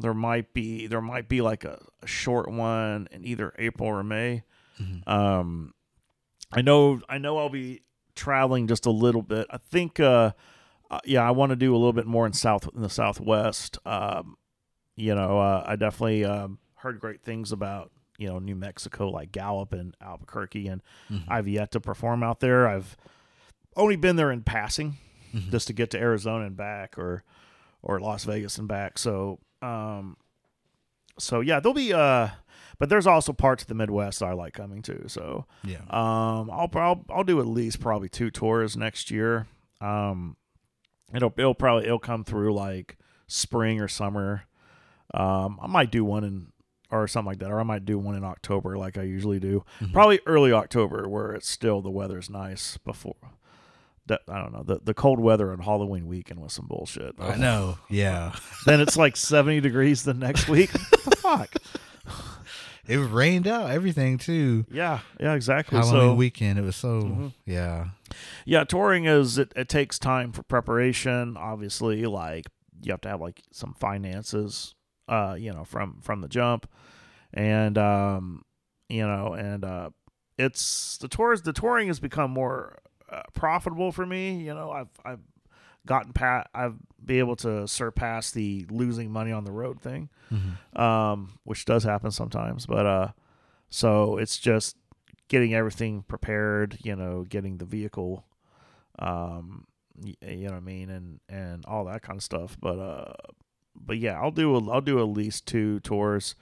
there might be there might be like a, a short one in either april or may Mhm. um i know i know i'll be traveling just a little bit i think uh, uh yeah i want to do a little bit more in south in the southwest um you know uh, i definitely um heard great things about you know new mexico like gallup and albuquerque and Mhm. i've yet to perform out there i've only been there in passing Mhm. just to get to arizona and back or or las vegas and back so um so yeah, there'll be uh, but there's also parts of the Midwest I like coming to. So Yeah. um, I'll I'll I'll do at least probably two tours next year. Um, it'll it'll probably it'll come through like spring or summer. Um, I might do one in or something like that, or I might do one in October like I usually do. Probably early October where it's still the weather's nice before. I don't know the the cold weather on Halloween weekend was some bullshit. I know. Yeah. *laughs* then it's like seventy degrees the next week. what the fuck? *laughs* It rained out everything too. Yeah, yeah, exactly. Halloween so weekend. It was so yeah. yeah, touring is it, it takes time for preparation. Obviously, like you have to have like some finances, uh, you know, from from the jump, and um, you know, and uh, it's the tours. The touring has become more uh, profitable for me. You know, I've I've gotten pat. I've be able to surpass the losing money on the road thing, um, which does happen sometimes. But uh, so it's just getting everything prepared. You know, getting the vehicle um you know what I mean and and all that kind of stuff but uh but yeah I'll do a, I'll do at least two tours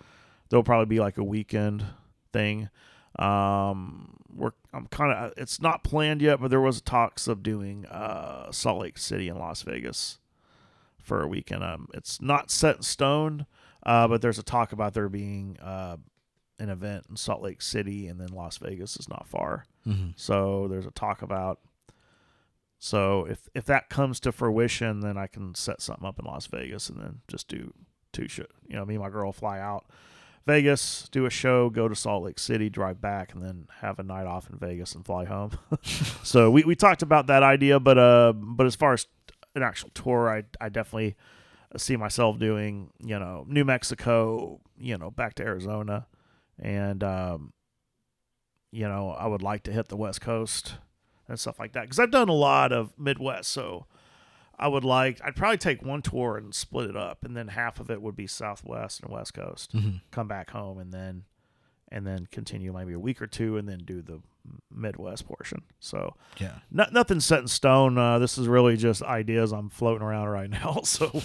there'll probably be like a weekend thing um we're I'm kind of it's not planned yet but there was talks of doing uh Salt Lake City and Las Vegas for a weekend um it's not set in stone uh but there's a talk about there being uh an event in Salt Lake City and then Las Vegas is not far Mm-hmm. so there's a talk about. So if if that comes to fruition, then I can set something up in Las Vegas and then just do two show. You know, me and my girl fly out Vegas, do a show, go to Salt Lake City, drive back, and then have a night off in Vegas and fly home. *laughs* so we, we talked about that idea, but uh, but as far as an actual tour, I I definitely see myself doing you know New Mexico, you know back to Arizona, and um, you know, I would like to hit the West Coast and stuff like that because I've done a lot of Midwest. So I would like, I'd probably take one tour and split it up, and then half of it would be Southwest and West Coast. Mm-hmm. Come back home and then, and then continue maybe a week or two, and then do the Midwest portion. So Yeah. no, nothing set in stone. Uh, this is really just ideas I'm floating around right *laughs* now. So,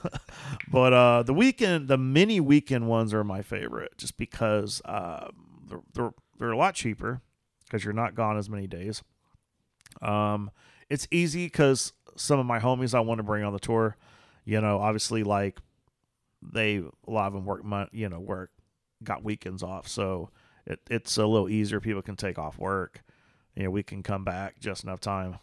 *laughs* but uh, the weekend, the mini weekend ones are my favorite, just because uh, they're, they're they're a lot cheaper because you're not gone as many days. Um, it's easy because some of my homies I want to bring on the tour, you know, obviously like they a lot of them work, mon- you know, work got weekends off, so it, it's a little easier. People can take off work. You know, we can come back just enough time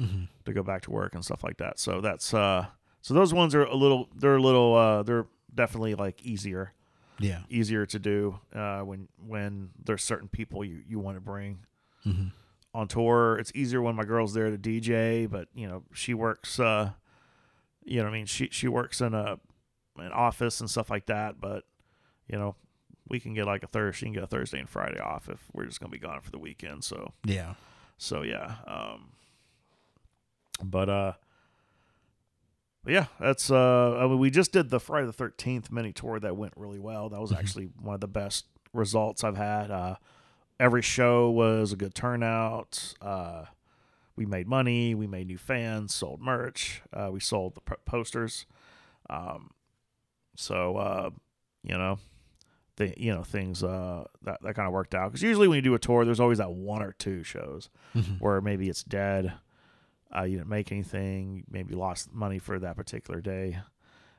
Mm-hmm. to go back to work and stuff like that. So that's uh, so those ones are a little, they're a little, uh, they're definitely like easier, Yeah. easier to do uh, when when there's certain people you you want to bring Mm-hmm. On tour. It's easier when my girl's there to DJ, but you know she works. Uh, you know, I mean, she she works in a an office and stuff like that. But you know, we can get like a Thursday, she can get a Thursday and Friday off if we're just gonna be gone for the weekend. So Yeah. so yeah. Um, but uh, but yeah, that's uh. I mean, we just did the Friday the Thirteenth mini tour that went really well. That was actually one of the best results I've had. Uh, every show was a good turnout. Uh, we made money. We made new fans. Sold merch. Uh, we sold the posters. Um, so uh, you know, the you know things uh that that kind of worked out because usually when you do a tour, there's always that one or two shows Mm-hmm. where maybe it's dead. Uh, you didn't make anything. Maybe lost money for that particular day,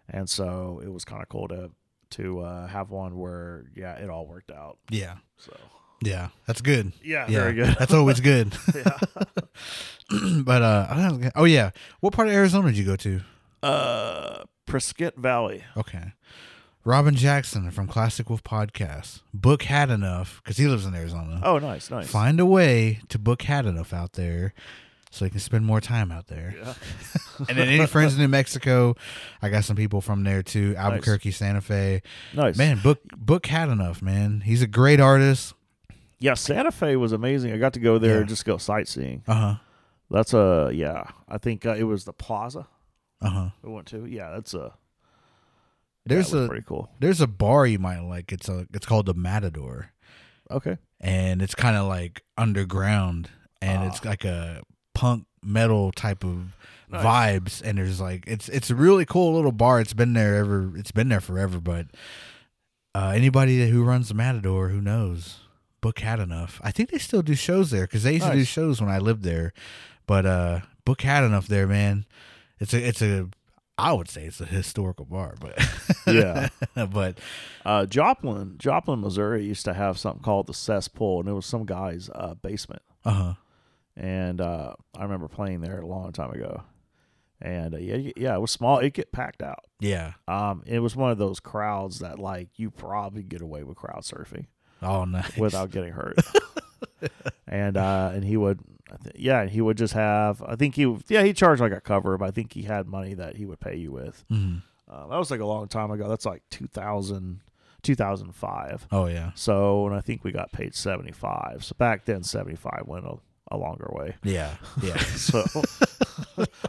and so it was kind of cool to to uh, have one where yeah, it all worked out. Yeah. So Yeah. That's good. yeah, Yeah. very good. That's always good. *laughs* *laughs* yeah. *clears throat* but uh, I don't oh yeah, what part of Arizona did you go to? Uh, Prescott Valley. Okay. Robin Jackson from Classic Wolf Podcast. Book had enough because he lives in Arizona. Oh, nice, nice. Find a way to book had enough out there so you can spend more time out there. Yeah. *laughs* and then any friends in New Mexico, I got some people from there too. Albuquerque, Santa Fe. Nice. Man, book book had enough, man. He's a great artist. Yeah, Santa Fe was amazing. I got to go there Yeah. and just go sightseeing. Uh huh. That's a yeah. I think uh, it was the Plaza Uh huh. we went to. Yeah, that's a. There's that was a pretty cool. there's a bar you might like. It's a it's called the Matador. Okay. and it's kind of like underground and it's like a punk metal type of Nice. vibes and there's like it's it's a really cool little bar it's been there ever it's been there forever but uh, anybody who runs the Matador who knows, book had enough. I think they still do shows there because they used to do shows when I lived there. But uh, book had enough there, man. It's a it's a I would say it's a historical bar, but Yeah. *laughs* but Uh, Joplin, Joplin, Missouri used to have something called the cesspool, and it was some guy's uh, basement. uh huh. And uh, I remember playing there a long time ago. And uh, yeah, yeah, it was small. It get packed out. Yeah. Um, it was one of those crowds that like you probably get away with crowd surfing Oh, nice. without getting hurt. *laughs* and uh, and he would, yeah, he would just have. I think he, yeah, he charged like a cover, but I think he had money that he would pay you with. Mhm. Uh, that was like a long time ago. That's like 2000, 2005. Oh yeah. So, and I think we got paid 75. So back then, 75 went a, a longer way. Yeah. Yeah. *laughs* So,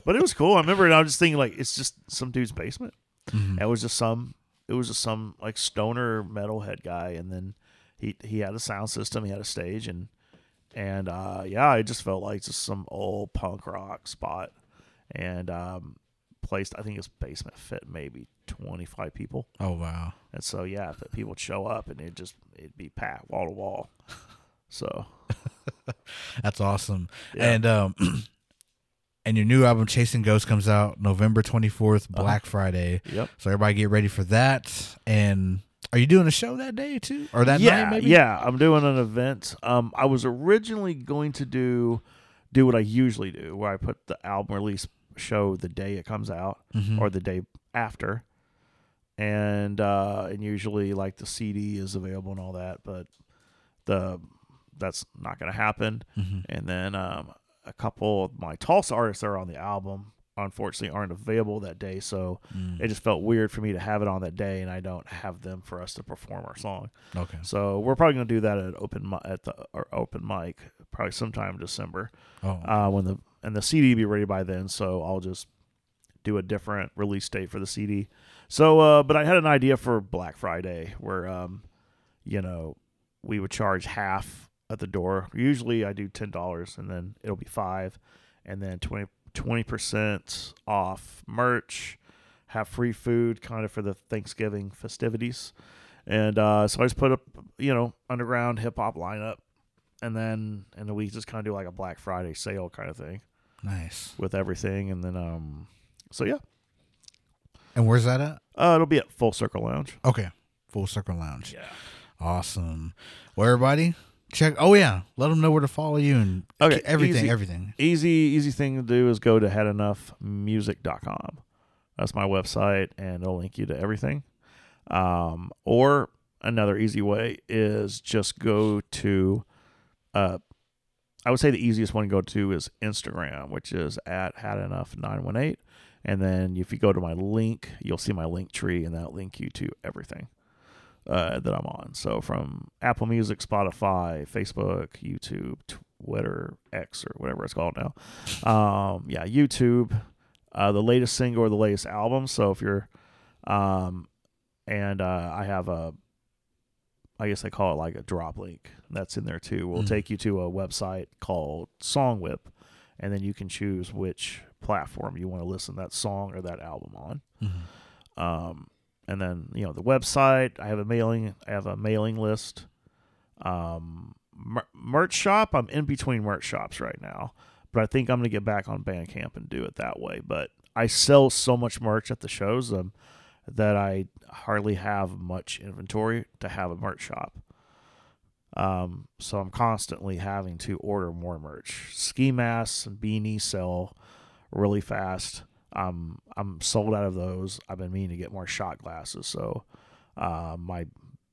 but it was cool. I remember, and I was just thinking, like, it's just some dude's basement. Mhm. And it was just some, it was just some like stoner metalhead guy, and then he he had a sound system, he had a stage, and and uh, yeah, I just felt like just some old punk rock spot, and um, placed. I think his basement fit maybe 25 people. Oh wow. And so yeah, the people would show up and it just it'd be packed wall to wall. *laughs* So *laughs* That's awesome. Yeah. And um *clears throat* and your new album Chasing Ghosts comes out November 24th, Uh-huh. Black Friday. yep. So everybody get ready for that. And are you doing a show that day too? Or that yeah, night maybe? yeah. I'm doing an event. Um, I was originally going to do do what I usually do, where I put the album release show the day it comes out Mhm. or the day after, and uh, and usually like the CD is available and all that, but the that's not going to happen. Mhm. And then um, a couple of my Tulsa artists are on the album unfortunately aren't available that day, so Mm. it just felt weird for me to have it on that day and I don't have them for us to perform our song. Okay. So we're probably to do that at open at the open mic probably sometime in December Oh. uh, when the and the CD be ready by then. So I'll just do a different release date for the CD. So, uh, but I had an idea for Black Friday where, um, you know, we would charge half at the door. Usually I do ten dollars, and then it'll be five, and then 20 percent off merch. Have free food, kind of for the Thanksgiving festivities, and uh, so I just put up, you know, underground hip hop lineup, and then and then we just kind of do like a Black Friday sale kind of thing nice. with everything, and then um, so yeah, And where's that at? uh, it'll be at Full Circle Lounge. Okay. Full Circle Lounge. Yeah. Awesome. Well, everybody, check. Oh yeah, let them know where to follow you and Okay, everything. easy. Everything. Easy, easy thing to do is go to hadenoughmusic.com. That's my website, and it'll link you to everything. Um, or another easy way is just go to, uh, I would say the easiest one to go to is Instagram, which is at hadenough918. And then if you go to my link, you'll see my Linktree, and that'll link you to everything uh, that I'm on. So from Apple Music, Spotify, Facebook, YouTube, Twitter, X, or whatever it's called now. Um, yeah, YouTube, uh, the latest single or the latest album. So if you're, um, and uh, I have a, I guess they call it like a drop link. That's in there too. We'll Mm. take you to a website called Songwhip, and then you can choose which platform you want to listen that song or that album on. Mhm. Um, and then you know the website. I have a mailing. I have a mailing list. Um, mer- merch shop. I'm in between merch shops right now, but I think I'm gonna get back on Bandcamp and do it that way. But I sell so much merch at the shows um, that I hardly have much inventory to have a merch shop. Um, so I'm constantly having to order more merch. Ski masks and beanies sell really fast. Um, I'm sold out of those. I've been meaning to get more shot glasses. So, uh, my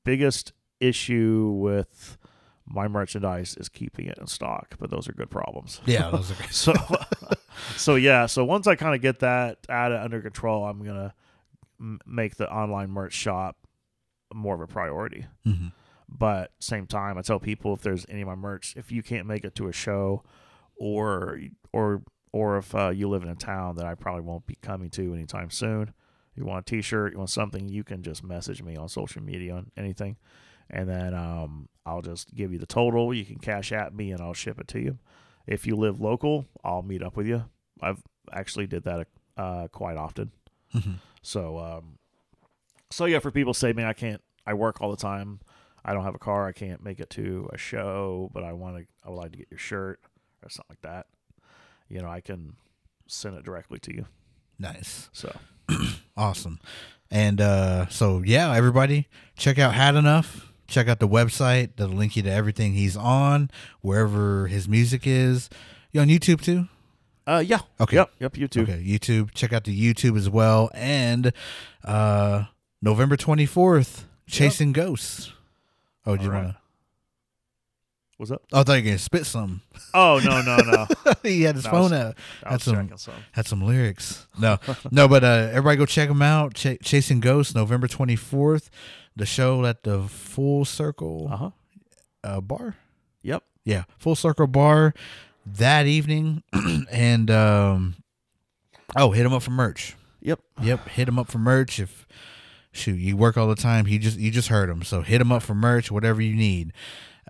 biggest issue with my merchandise is keeping it in stock, but those are good problems. Yeah, those are *laughs* great. So, so yeah. So once I kind of get that out of under control, I'm gonna m- make the online merch shop more of a priority. Mhm. But same time, I tell people if there's any of my merch, if you can't make it to a show, or or or if uh, you live in a town that I probably won't be coming to anytime soon, you want a T-shirt, you want something, you can just message me on social media on anything, and then um, I'll just give you the total. You can cash at me, and I'll ship it to you. If you live local, I'll meet up with you. I've actually did that uh, quite often. Mhm. So, um, so yeah, for people say, man, I can't, I work all the time. I don't have a car. I can't make it to a show, but I want to. I would like to get your shirt or something like that. You know, I can send it directly to you. Nice. So *clears throat* Awesome. And uh, so, yeah, everybody, check out Had Enough. Check out the website. That'll link you to everything he's on, wherever his music is. You on YouTube too? Uh, yeah. Okay. Yep. Yep. YouTube. Okay, YouTube. Check out the YouTube as well. And uh, November 24th, Chasing Ghosts. Oh, do you right. want to? What's up? Oh, I thought you were going to spit some. Oh no no no! *laughs* he had his That phone was- out. I Had was some, some. had some lyrics. No, *laughs* no, but uh, everybody go check him out. Ch- Chasing Ghosts, November 24th. The show at the Full Circle Uh huh. uh, Bar. Yep. Yeah, Full Circle Bar that evening. *clears throat* and um, oh, hit him up for merch. Yep. Yep, hit him up for merch. If shoot, you work all the time, he just you just heard him. So hit him up for merch, whatever you need.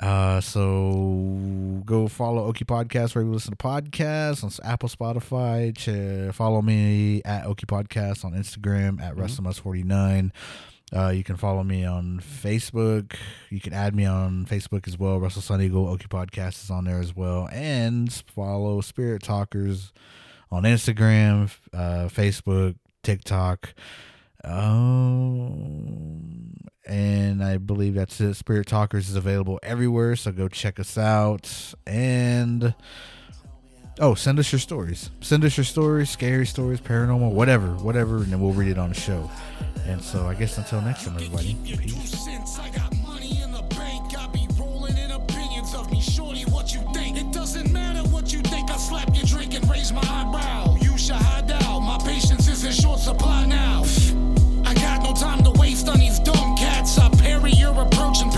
Uh, so go follow Okie Podcast where you listen to podcasts on Apple, Spotify. Ch- follow me at Okie Podcast on Instagram at russthemuss49. Uh, you can follow me on Facebook. You can add me on Facebook as well. Russell Sun Eagle Oki Podcast is on there as well. And follow Spirit Talkers on Instagram, uh, Facebook, TikTok. Um, and I believe that's it. Spirit Talkers is available everywhere, so go check us out. And oh, send us your stories. Send us your stories, scary stories, paranormal, whatever, whatever, and then we'll read it on the show. And so I guess until next time, everybody. Peace. waste on these dumb cats. I parry your approach and